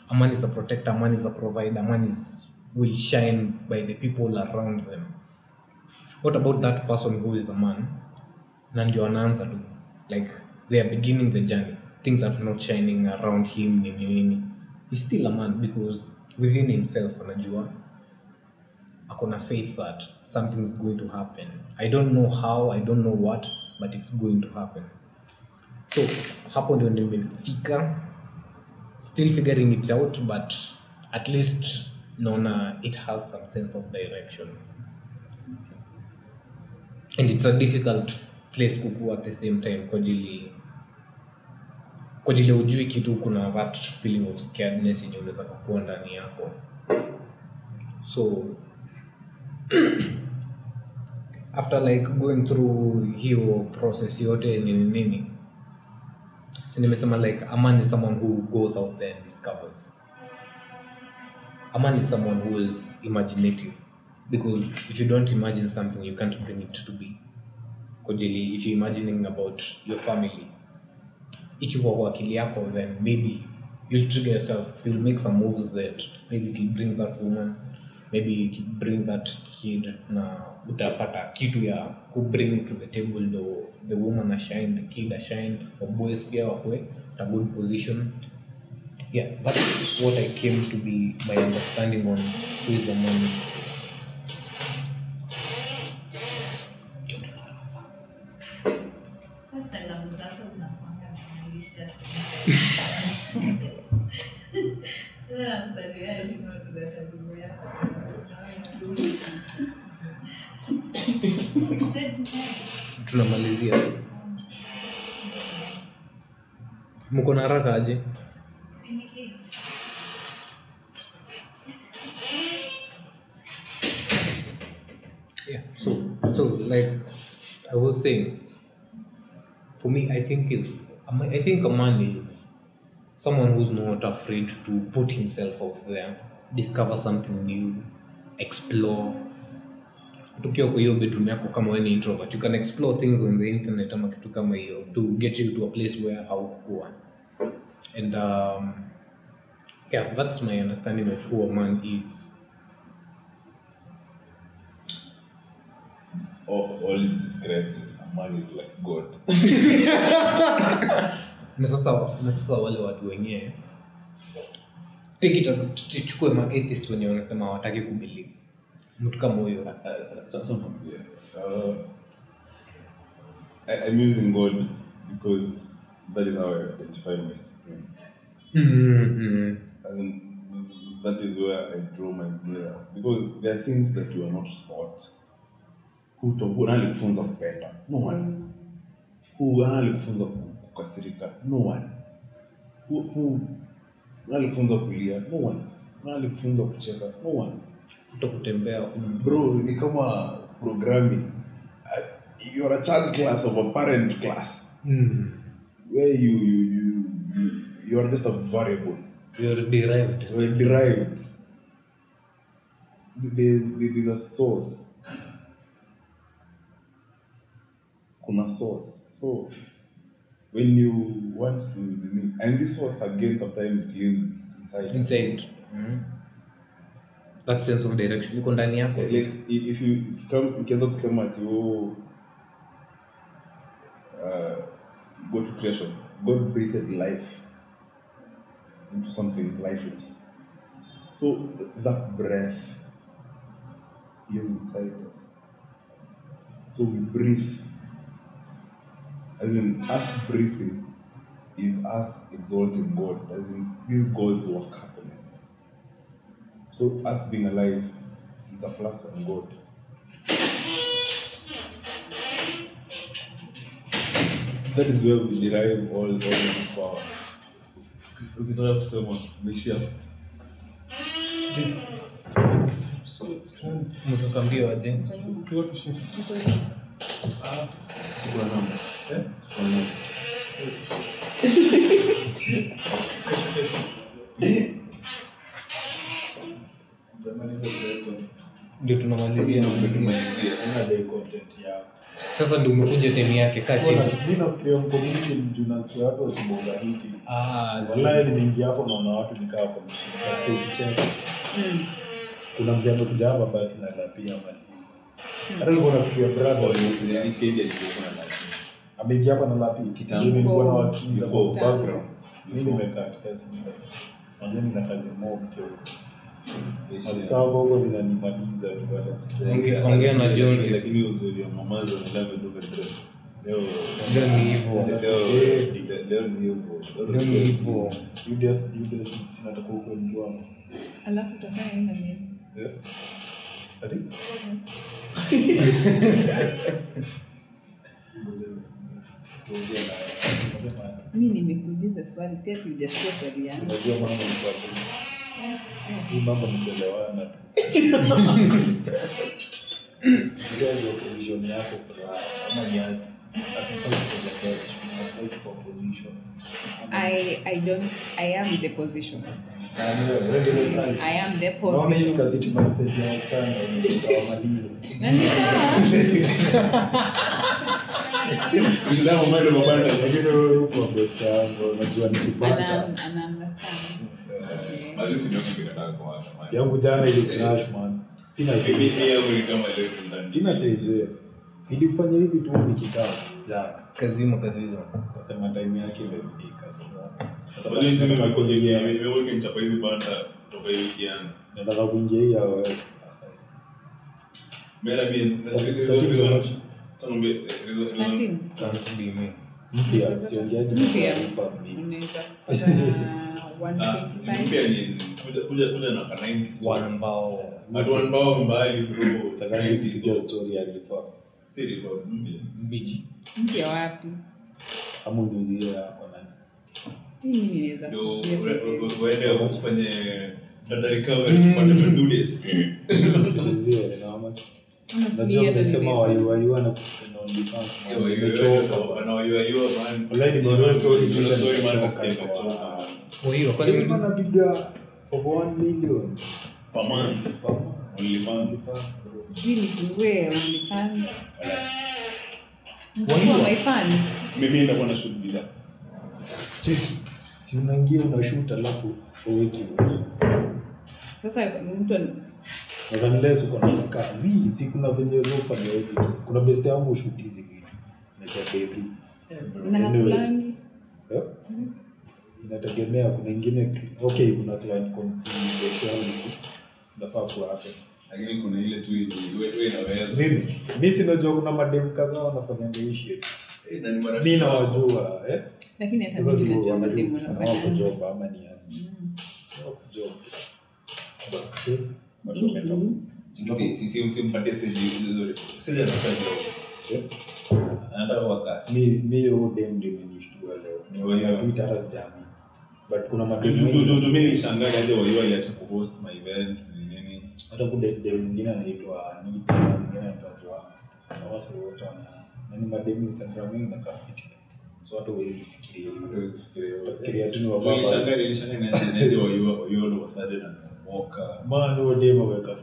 a man is a protector, a man is a provider, a man is will shine by the people around them. What about that person who is a man? Na ndio anaanza tu like they are beginning the journey. Things are not shining around him nini nini. He's still a man because within himself anajua akona faith that something's going to happen. I don't know how, I don't know what, but it's going to happen. so hapo ndio nimefika still figuring it out but at least naona it has some sense of direction. And it's a difficult place kukua at the same time kwa ajili ujui kitu kuna that feeling of scaredness yenye unaweza kukua ndani yako. So after like going through hiyo process yote nini nini si nimesema like aman is someone who goes out there and discovers. Aman is someone who is imaginative. Because if you don't imagine something you can't bring it to be. Kojili if you're imagining about your family ikiwa kwa akili yako then maybe you'll trigger yourself. You'll make some moves that maybe it'll bring that woman maybe bring that kid na utapata kitu ya kubring to the table ndo the woman ashine the kid ashine or pia wakwe at a good position. Yeah that's what i came to be my understanding on who is a man. Salamu zako zinakuanga zinaisha Tena namsalimia Elimo, tunasalimia. Said tunamalizia. Mko na haraka aje? Yeah so so like i was saying for me i think is i think a man is someone who's not afraid to put himself out there discover something new explore. Tukiwa kwa hiyo bedroom yako kama wewe ni introvert you can explore things on the internet ama kitu kama hiyo to get you to a place where haukukuwa and um, yeah that's my understanding of who a man is. All, all you described is a man is like God. na sasa na sasa wale watu wenyewe tuchukue ma atheist wenye wanasema wataki kubelieve mtu kama huyo some people, yeah. Uh, I'm using God because that is how I identify my supreme. mm-hmm. As in, that is where I draw my mirror. Because there are things that you are not taught. Who nani kufunza kupenda? No one. Who kukasirika? No one. Who, who nani kufunza kulia? No one. Nani kucheka? No one. kuto kutembea bro ni kama programming Uh, you're a child class of a parent class mm. where you you you you, you are just a variable you're derived you're derived there's, there's a source kuna source so when you want to and this was again sometimes it lives inside. Inside. Mm. that sense of direction iko ndani yako. Like if you if you come ukianza kusema ati oh, uh, go to creation. God breathed life into something lifeless. So that breath lives inside us. So we breathe as in us breathing is us exalting god as in this god's work happening so us being alive is a plus on God. That is where we derive all, all of this power. Ukitaka kusema meishia mtoka mbio aje sikuwa namba eh? sikuwa namba ndio tunamalizia ndi sasa ndio umekuja temi yake kaa chini Bwana, mi nafikiria mcommunity juu nasikia watu wakibonga hiki Ah, nimeingia hapo naona watu nikaa hapo ukicheka kuna mzee amekuja hapa basi nalapia basi hata nilikuwa nafikiria brother ameingia hapa na lapi. Kitambo. Ndio nilikuwa kwa background. Mi nimekaa kiasi. Mazeni na kazi mob kio masava huko zinanimaliza tu ongea na John. Lakini uzuri wa mamaza na love ndio dress. Leo ni hivyo. Leo Eh. leo ni hivyo. leo ni Julius sinataka uko mtu alafu utakaa aina mimi? Eh? na nasema mi nimekuuliza swali si ati hujasikia swali yangu. Hii mambo ni kuelewana. Ile position yako kama ni aje. Hatufight for the best, tuna fight for position. I, I don't I am the position Na ni wewe, wewe ndio unafanya. I am the position ni mwendo mabanda. Lakini wewe uko best yangu, unajua kinataka kwa watu. Yangu jana ili crash man. Sina ni ni. Sina teje. Silifanya hivi tu nikikaa jana. kazimo kazima Kasema time yake imefika sasa. Wajua hizi mimi nimekuja hivi, hizi banda kutoka hiyo ikianza. Nataka kuingia hii ya OS sasa. Mimi na mimi hizo Thirteen hizo much. Tunaombe hizo hizo 13 Can't be me. Mpya, siongeaji Mpya. taarifa mimi. unaweza kupata Ah, 125 mpya ni kuja kuja kuja na ka 90 so. One ambao Watu ambao mbali bro. Sitakangi 90 kupiga so. story alifaa. Siri for mpya. mbichi mpya wapi Ama uniuzie yako nani? mimi ninaweza Ndio kuzia ue- peke. ue- uende ufanye data recovery upate na how much? Ama sijui na kupenda OnlyFans, man. Yo, yo, yo, Nimechoka, yo, man. wanaoyua-yua, man. Wallahi nimeona story Nimeona juzi, story, man, nimechoka, nasikia niko, nimechoka. kwa hiyo kwani Kwani wanapiga over 1 million Per month. per month. OnlyFans. OnlyFans, bro. sijui nifungue OnlyFans. Why Mkubwa not? my fans. Mimi nitakuwa na shoot bila. Cheki. si unaingia unashut alafu uweki sasa mtu unless uko na ska si kuna venye hivi. Kuna best yangu shuti hizi vitu inaitwa Devi Anyway. Eh? inategemea kuna ingine okay kuna client confidentiality nafaa kuwa Lakini kuna ile tu yenye wewe wewe. Inaweza. mimi mi sinajua kuna madem kadhaa wanafanya hii shit. Eh, na ni marafiki mi nawajua eh? Lakini hata mademu wanafanya. Ama ni eh, mi hata but kuna waiwa kuhost my event nini. hata mwingine anaitwa mwingine anaitwa wana madem Instagram na kafiti. So hata fikiria. Fikiria tu ni wababa.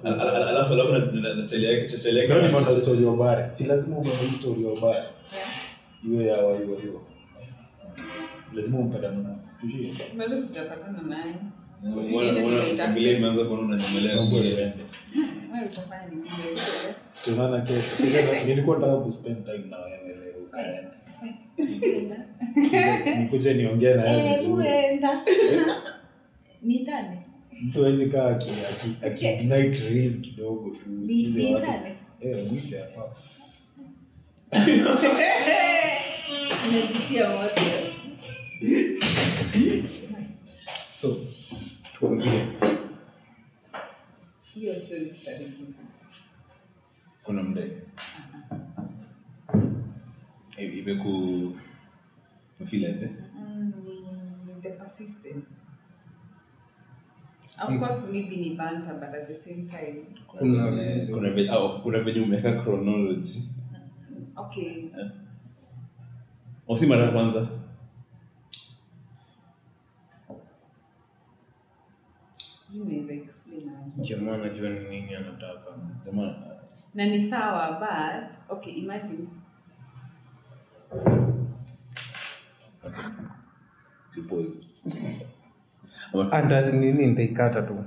Alafu alafu na- chali yake chali yake. Leo nimeona story ya Obare. Si lazima umeona hii story ya Obare. Iwe ya wa hiyo lazima umpatane na tushie. Bado sijapatana naye imeanza kuona unanyemelea kesho. Nilikuwa nataka kuspend time na wewe leo ukaenda nikuje niongee na wewe Eh, vizuri. Nitane. Mtu hawezi kaa aki- aki- aki ignite reels kidogo tu Ni- watu. eh mwite hapa. Unajitia moto. so tuanzie. Hiyo story tutarudi. kuna mda imeku mefeel aje? Mm, the persistence. Of course maybe ni banter but at the same time Kuna- venye- kuna au, kuna venye umeweka chronology. Okay. Au si mara ya kwanza? Jamaa anajua ni nini anataka. Jamaa na ni sawa but okay imagine. suppose anda nini nitaikata tu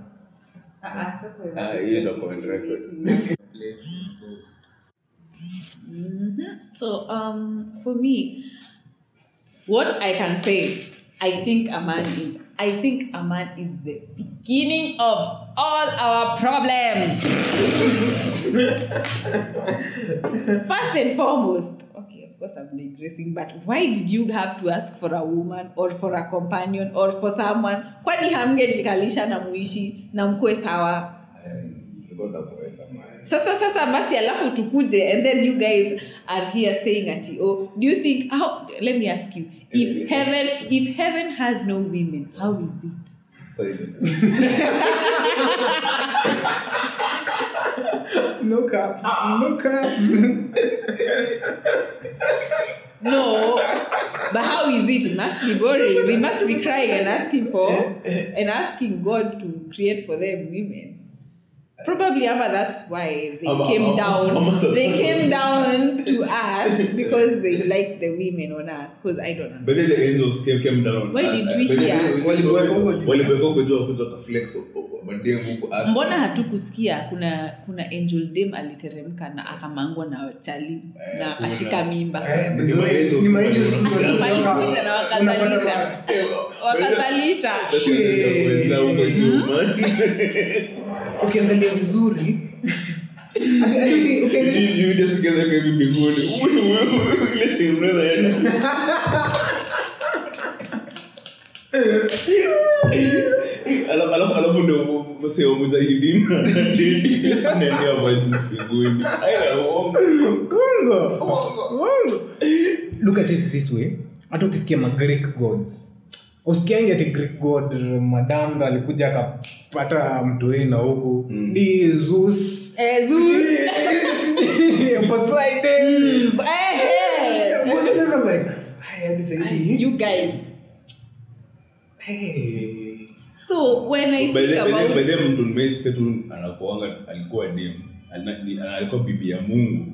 ah, ah, sasa Ah, hiyo itakuwa on record. Mhm. So um, for me, what I can say, I think a man is. I think a man is the beginning of all our problems. First and foremost, okay, of course I'm digressing, but why did you have to ask for a woman or for a companion or for someone? Kwani hamngejikalisha na muishi na mkue sawa? sasa sasa basi alafu tukuje and then you guys are here saying ati oh do you think how let me ask you if eh, eh, heaven eh. if heaven has no women how is it no cap. No cap. No. But how is it? It must be boring. They must be crying and asking for eh, eh. and asking god to create for them women probably ama that's why they Ama- came ama- down ama- they came down to earth because they like the women on earth because i don't know But then the angels came, came down. Why did we hear? Mbona hatukusikia kuna kuna angel dem aliteremka na akamangwa na chali na akashika mimba Ni ma angels. Ni ma angels ndio walikuja na wakazalisha man. ukiangalia vizuri ukiangalia- mbinguni. Ile. Alafu- alafu- alafu ndio msee wa mujahidin anaendea virgins mbinguni. Aya, uongo. look at it this way hata ukisikia ma greek gods usikiangi ati greek god madam ndo alikuja akapata mtoini na huku Mm. ni zeus Eh, Poseidon. Eh, eh. Because I'm like, "Hey, hadi sahizi, you guys hey." So when i think mtu nimesikia tu anakuanga alikuwa dem alikuwa bibi ya mungu.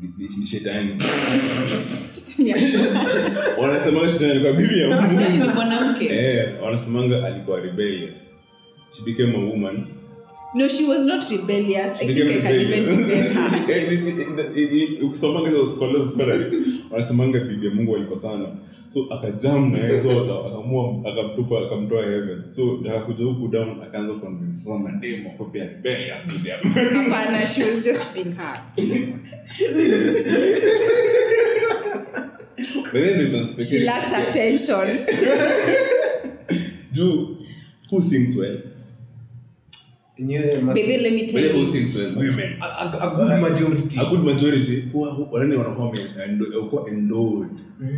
Ni, ni, ni shetani. Wanasemanga shetani alikuwa bibi ya mungu. Mwanamke. Eh, wanasemanga alikuwa rebellious. She became a woman. No she was not rebellious. I think i can even defend her Eh, ni- ukisomanga hizo scholars scholarly, wanasemanga dhidi ya mungu walikosana so akajam na yeye so akaamua akamtupa akamtoa heaven so akakuja huku down akaanza convince sasa mademo kwa pia rebellious bibi ya Mungu. hapana she was just being her But then there's one she speculation. attention Juu, who sings well? But then let me tell who you sings well? Women. a, a, a good majority. A good majority who who- wanani wanakuwa wame- endo- wako endowed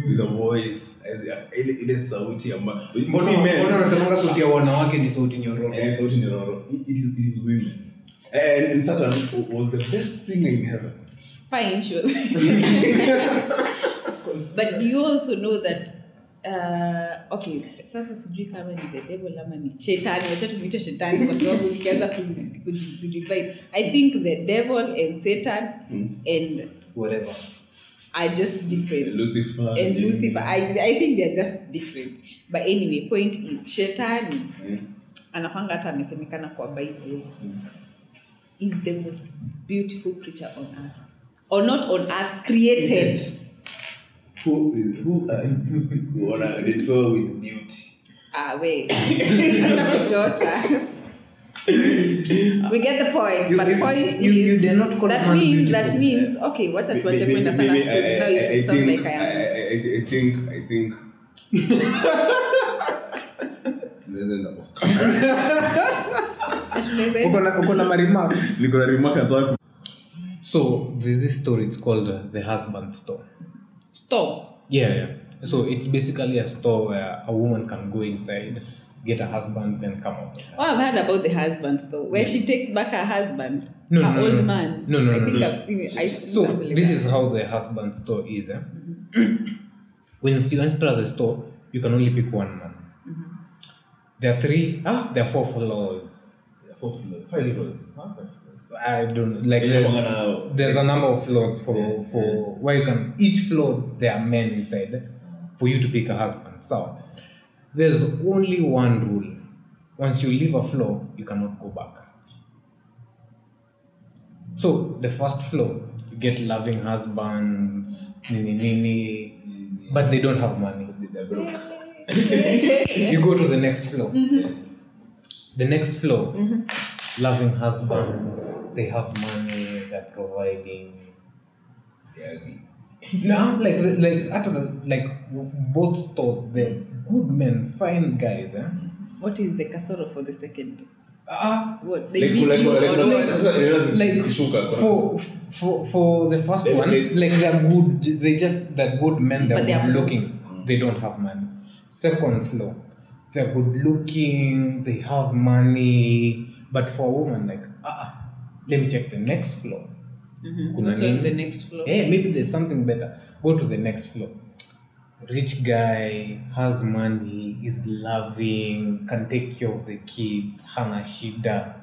with a voice as- ile ile sauti ambayo mbona mbona wanasemanga sauti ya wanawake ni sauti nyororo. Eh, sauti nyororo. It it is it is women. And, and Satan was the best singer in heaven. Fine she but do you also know that uh, okay sasa sijui kama ni the devil ama ni shetani. Wacha tumwite shetani kwa sababu nikianza kuzidivide i think the devil and satan Mm. and whatever. are just different. Lucifer. and lucifer I, i think they're just different. But anyway point is shetani Mm. anafanga hata amesemekana kwa bible. Is the most beautiful creature on earth. Or not on earth created Who is who are you wanna identify with beauty? ah we acha kuchocha. We get the point You- but you- point you- is you dare not call that means that means okay wacha tuache kwenda sana because now I- I it sounds think- like i am I- I- I think I think Uko na- niko na remark so this story it's called uh, the husband store stop yeah yeah so it's basically a store where a woman can go inside get a husband then come out Oh, I've heard about the husband store where she takes back her husband, No, her no, old no. man. No, no, I think. I've seen it. Seen so this is how the husband store is eh? when you enter the store you can only pick one man there are three ah there are four floors Four floors, five floors, huh? Five floors. I don't like Yeah, um, bangana- there's a number of floors for for where you can each floor there are men inside for you to pick a husband. So there's only one rule. Once you leave a floor you cannot go back. So the first floor you get loving husbands nini nini but they don't have money. You go to the next floor mm-hmm. the next floor loving husbands they have money they're providing Yeah, agree. no, like like after the, like both thought they're good men, fine guys. Eh? What is the kasoro for the second? Ah, What they Like- meet like- you like- or like- what? like for for for the first They- one, they- like they're good. They just they're good men. They're But they are good poor. looking. They don't have money. Second floor, they're good looking. They have money. But for a woman, like ah, ah, let me check the next floor. Mhm. What's on nini? the next floor? Hey, maybe there's something better. Go to the next floor. Rich guy has money, is loving, can take care of the kids, hana shida.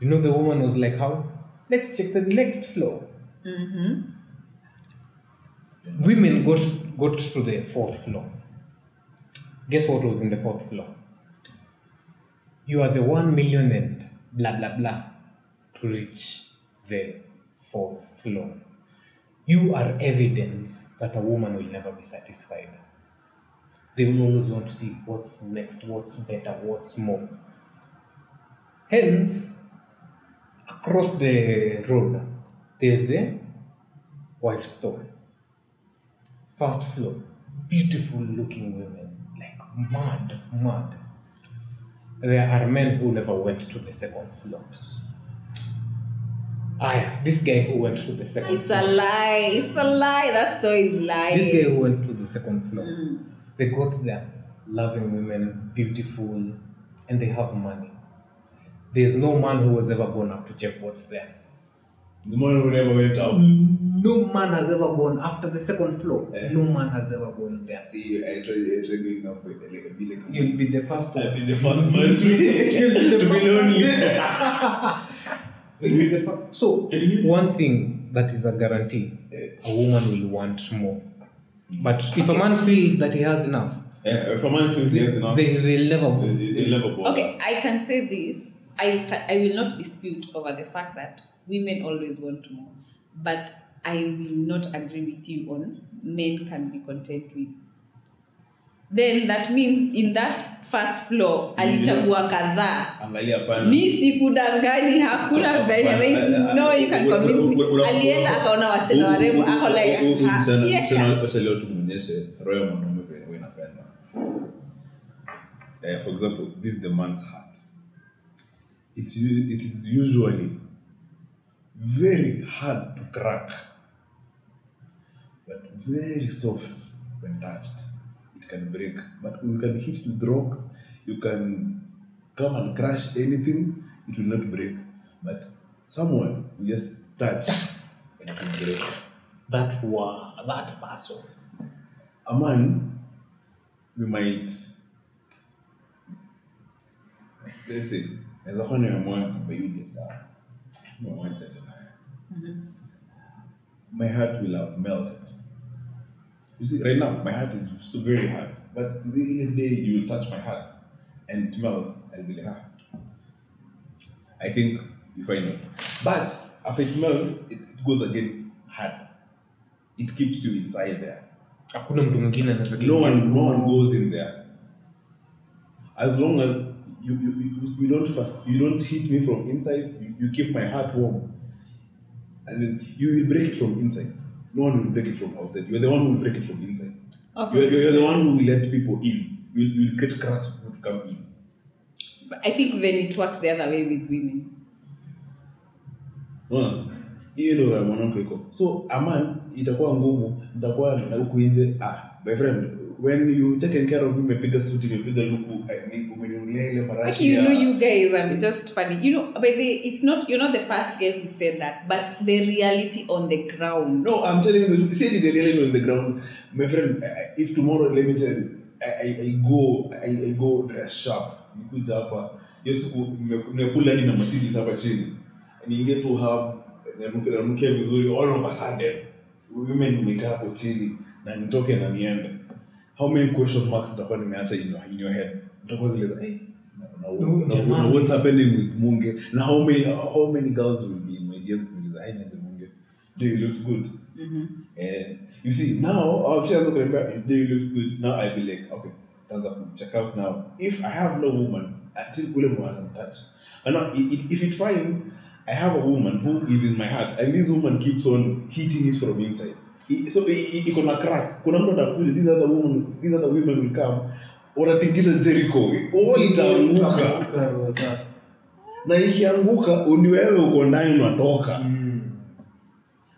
You know, the woman was like, How? Let's check the next floor. Mm-hmm. Women got, got to the fourth floor. Guess what was in the fourth floor? You are the one million and blah blah blah to reach the fourth floor. You are evidence that a woman will never be satisfied. They will always want to see what's next, what's better, what's more. Hence, across the road, there's the wife's store. First floor, beautiful looking women, like mad, mad. There are men who never went to the second floor. Ah, yeah, this guy who went to the second It's floor. It's a lie. It's a lie. That story is lying. This guy who went to the second floor. Mm. They got there, loving women, beautiful, and they have money. There's no man who was ever gone up to check what's there. The man who never went out. No man has ever gone after the second floor. Eh. No man has ever gone there. See, I try, I try going up with like a bit like You'll be the first I've one. been the first one to, to be lonely. You'll be the fir- So, one thing that is a guarantee a woman will want more. But if a man feels that he has enough, Yeah, if a man feels he has enough, they, they'll never go. they- they'll never. Okay, I can say this. I I will not dispute over the fact that women always want more, but I will not agree with you on men can be content with. Then that means in that first floor alichagua kadhaa. Angalia pana. Mi sikudanganyi, hakuna very There no you can convince me. Alienda akaona wasichana warembo, ako like, ah, Sasa leo tumuonyeshe roho ya mwanaume vile inapenda Eh, for example this is the man's heart it, it is usually very hard to crack but very soft when touched. It can break but you can hit it with rocks you can come and crush anything it will not break. But someone will just touch and it will break. That wa that person. a man we might let's say naweza kuwa nimeamua kwamba hiyo ndio sawa nimeamua nisete naye my heart will have melted You see, right now my heart is so very hard, but the the day you will touch my heart and it melts, I'll be like, ah. I think you find out. But after it melts, it, it goes again hard. It keeps you inside there. hakuna mtu mwingine anaweza No one, no one goes in there. As long as you, you, you, you don't fast, you don't hit me from inside. You, you keep my heart warm. As in, you will break it from inside. No one will break it from outside. You're the one who will break it from inside. You're, you're the one who will let people in. You'll, you'll create cracks for people to come in. But I think then it works the other way with women. Well, hiyo ndio ya mwanamke iko so a man itakuwa ngumu nitakuwa na huku nje ah my friend when you taken care of me umepiga suti umepiga luku ni- ile marashi you know, you guys, I'm just funny. You know, but the, it's not. You're not the first guy who said that, but the reality on the ground. No, I'm telling you, the see the reality on the ground. My friend, if tomorrow, let me tell you, I, I, go, I, I go dress sharp. Nikuja hapa, hiyo siku nime- nimekula hadi na Mercedes hapa chini. Niingie tu hub, nanukia vizuri, all of a sudden, women nimekaa hapo chini na nitoke na niende. How many question marks nitakuwa nimeacha in your, in your head? Nitakuwa zileza hey, no, no, No, na, what's happening with Munge? Na how many, how many girls will be in my DM kuuliza, hey, niaje Munge? Do you look good? mm-hmm. And you see, now, our kids are going they look good. Now i'll be like, okay, thumbs up, check out now. If I have no woman, until ule mwana touch. And now, i- i- if it finds I have a woman who is in my heart, and this woman keeps on hitting it from inside. So, iko na crack. Kuna mtu atakuja, these other women, these other women will come, wanatingisha Jericho. All itaanguka. Na ikianguka, ni wewe uko ndani unatoka. Mm.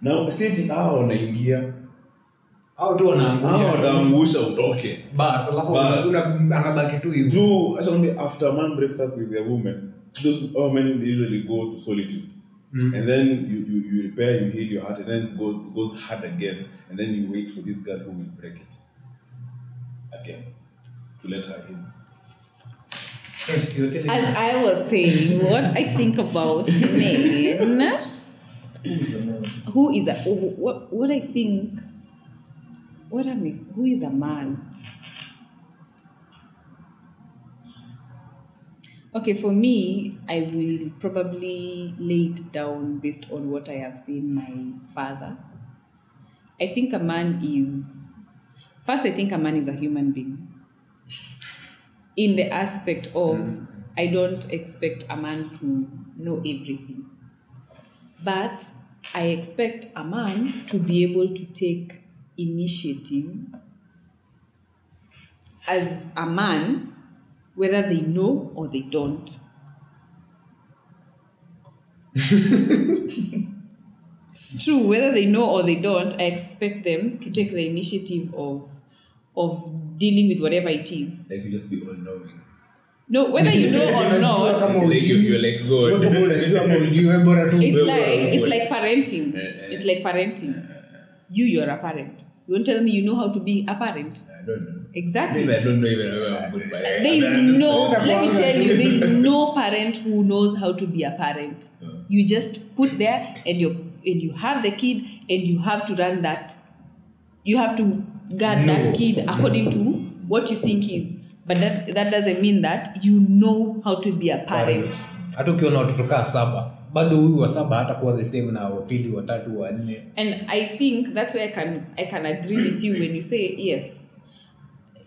Na sisi hao wanaingia hao tu hao wanaangusha utoke bas alafu anabaki tu hivyo juu achakwambia after a man breaks up with a woman those women they usually go to solitude Mm. and then you, you, you repair you heal your heart and then it goes, it goes hard again and then you wait for this girl who will break it again to let her in Yes, you're telling As me. I was saying, what I think about men, who is a what, what I think, what am I, who is a man? Okay, for me, I will probably lay it down based on what I have seen my father. I think a man is, first, I think a man is a human being. In the aspect of, mm. I don't expect a man to know everything. But I expect a man to be able to take initiative as a man, whether they know or they don't. True, whether they know or they don't, I expect them to take the initiative of of dealing with whatever it is. like you just be all knowing No, whether you know or not, like you, you're like Wewe God unajua ama ujui, wewe bora tu it's like it's like parenting. Eh, eh. It's like parenting. You, you're a parent. You won't tell me you know how to be a parent. I don't know Exactly. Maybe I don't know even whether I'm good but There is no, let me tell you, there is no parent who knows how to be a parent. Uh. You just put there and you and you have the kid and you have to run that. You have to guard No. that kid according to what you think is. But that that doesn't mean that you know how to be a parent. hata ukiona watoto kaa saba bado huyu wa saba hata kuwa the same na wapili watatu wanne And I think that's where I can I can agree with you when you say yes.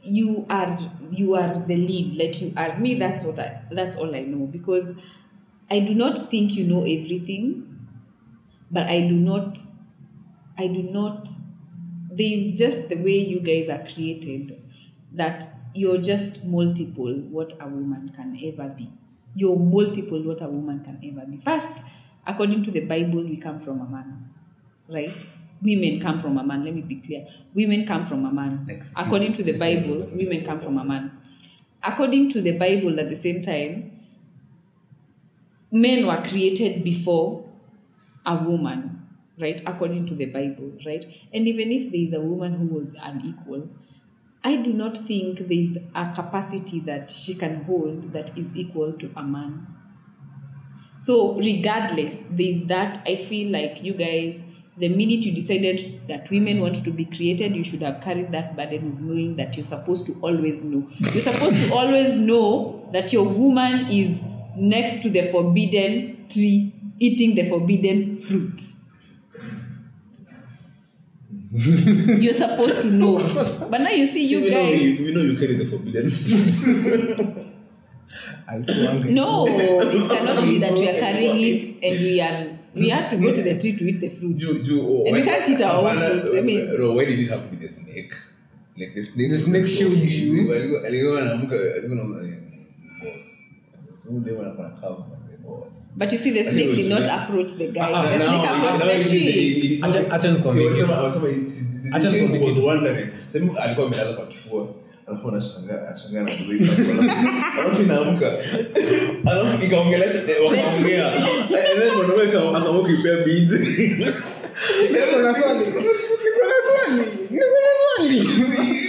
You are you are the lead, like you are me. That's what I that's all I know because I do not think you know everything, but I do not I do not. There is just the way you guys are created that you're just multiple what a woman can ever be. You're multiple what a woman can ever be. First, according to the Bible, we come from a man, right? Women come from a man. Let me be clear. Women come from a man. Like according to the Bible, women come from a man. According to the Bible, at the same time, men were created before a woman, right? According to the Bible, right? And even if there is a woman who was unequal, I do not think there is a capacity that she can hold that is equal to a man. So, regardless, there's that. I feel like you guys, the minute you decided that women want to be created you should have carried that burden of knowing that you're supposed to always know you're supposed to always know that your woman is next to the forbidden tree eating the forbidden fruit you're supposed to know but now you see you we know guys you, we know you carry the forbidden fruit. Haikuangi. No, it cannot be that we are carrying it and we are we had to go to the tree to eat the fruit. You, you, oh, And we can't eat our own fruit. I mean- no, why did it have to be the snake? Like the snake. The snake showed you. Alikuwa- anaamka, alikuwa anaamka, boss. But you see, the snake did not approach the guy. Ah, The Now- snake approached the tree. Acha- nikwambie Acha thing nikwambie alikuwa amelala kwa kifua alafu anashangaa anashangaa na kuzoea alafu alafu inaamka alafu ikaongelesha eh, wakaongea and then mwanaume aka- akaamua kuipea beads Niko na swali. Niko na swali. Niko na swali.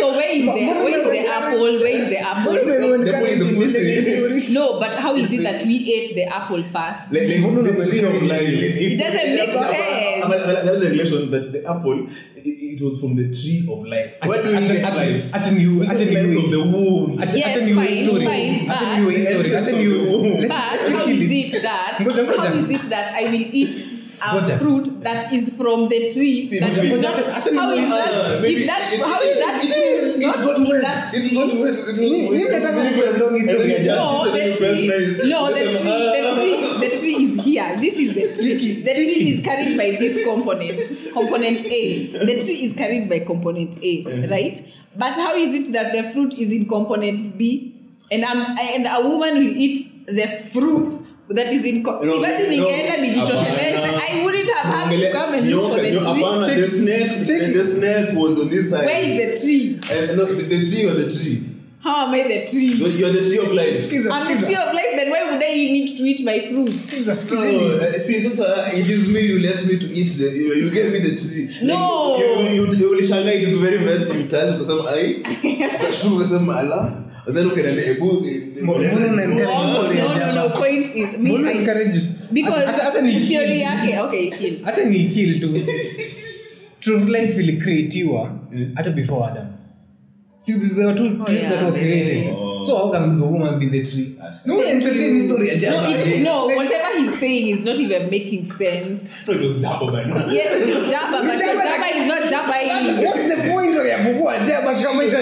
So where is the where is the apple? Where is the apple? The point is the pussy. No, but how is it that we ate the apple first? Like, like, Mbona the unapeleka tree of life. It doesn't make But- but- sense. but- but that's the relation that the apple it, it was from the tree of life. Where do you Acha- get life? acha ni- We acha get ni- from the womb. Acha- Yes, fine, story. fine, Acha but- niwe story. Acha niwe- But let- how let is me- it that Ngoja, ngoja. how is it that I will eat a Ngoja. fruit that is from the tree See, that ngoja, not acha- acha how is niwe- that Ah, if that it- how it- is that it- tree it- it not got in wet. that It tree? got wet. It was wet. ni mnataka It was kupenda long wet. story And ya then No, the tree. No, the tree. The ah. tree. The tree is here. This is the tree. The tree is carried by this component. Component A. The tree is carried by component A, right? But how is it that the fruit is in component B, and um, and a woman will eat the fruit that is in. Co- No, Si basi no, ningeenda nijitosheleze. I wouldn't have had to come and look for the tree. hapana, the snake the snake was on this side. Where is the tree? And no, the the tree or the tree. How am I the tree? You're you're the tree of life. Skiza, I'm the tree of life. Then why would I need to eat my fruit? Skiza, skiza. No, uh, see, sasa it is me you let me to eat the you, you gave me the tree. No. Like, you you you ulishanga it is very very temptation kusema ai. Ukashuku kusema ala. And then ukaniambia ebu hata ni kill tu truth life ilicreatiwa hata before adam See, this there were two Oh, trees yeah, that were maybe. created. Oh. So how can the woman be the tree? No, Thank entertain you. story no, it, no whatever he's saying is not even making sense So it was double man. yes it is java but Java java like- is not java in What's the point ya kukua jaba kama ita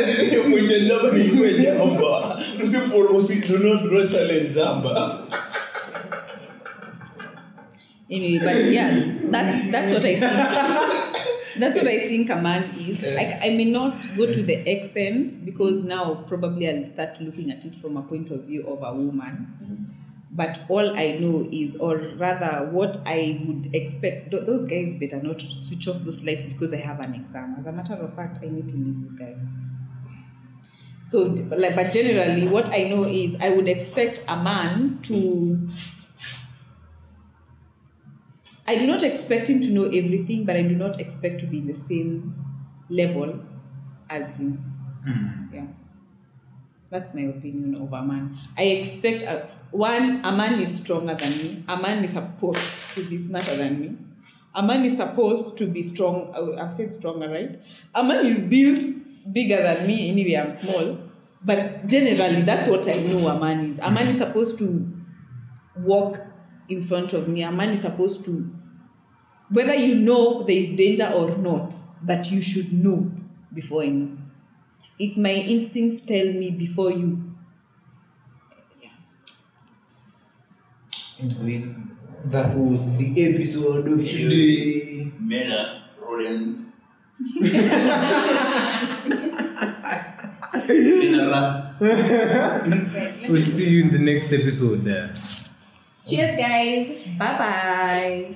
Mwenye jamba ni mwenye jamba. Msipo usi do not do not challenge jamba. anyway but yeah that's that's what i think that's what i think a man is. Like i may not go to the extent because now probably i'll start looking at it from a point of view of a woman. Mm-hmm. But all i know is or rather what i would expect those guys better not switch off those lights because i have an exam. As a matter of fact i need to leave you guys. So like but generally what i know is i would expect a man to I do not expect him to know everything, but I do not expect to be in the same level as him. Yeah. That's my opinion of a man. I expect a, one, a man is stronger than me. A man is supposed to be smarter than me. A man is supposed to be strong. uh, I've said stronger, right? A man is built bigger than me. Anyway, I'm small. But generally, that's what I know a man is. A man is supposed to walk in front of me. A man is supposed to, whether you know there is danger or not, that you should know before I know. If my instincts tell me before you, yeah. Anyways, that was the episode of today. Men are rodents. In a rat. We'll see you in the next episode. Cheers, guys. Bye bye.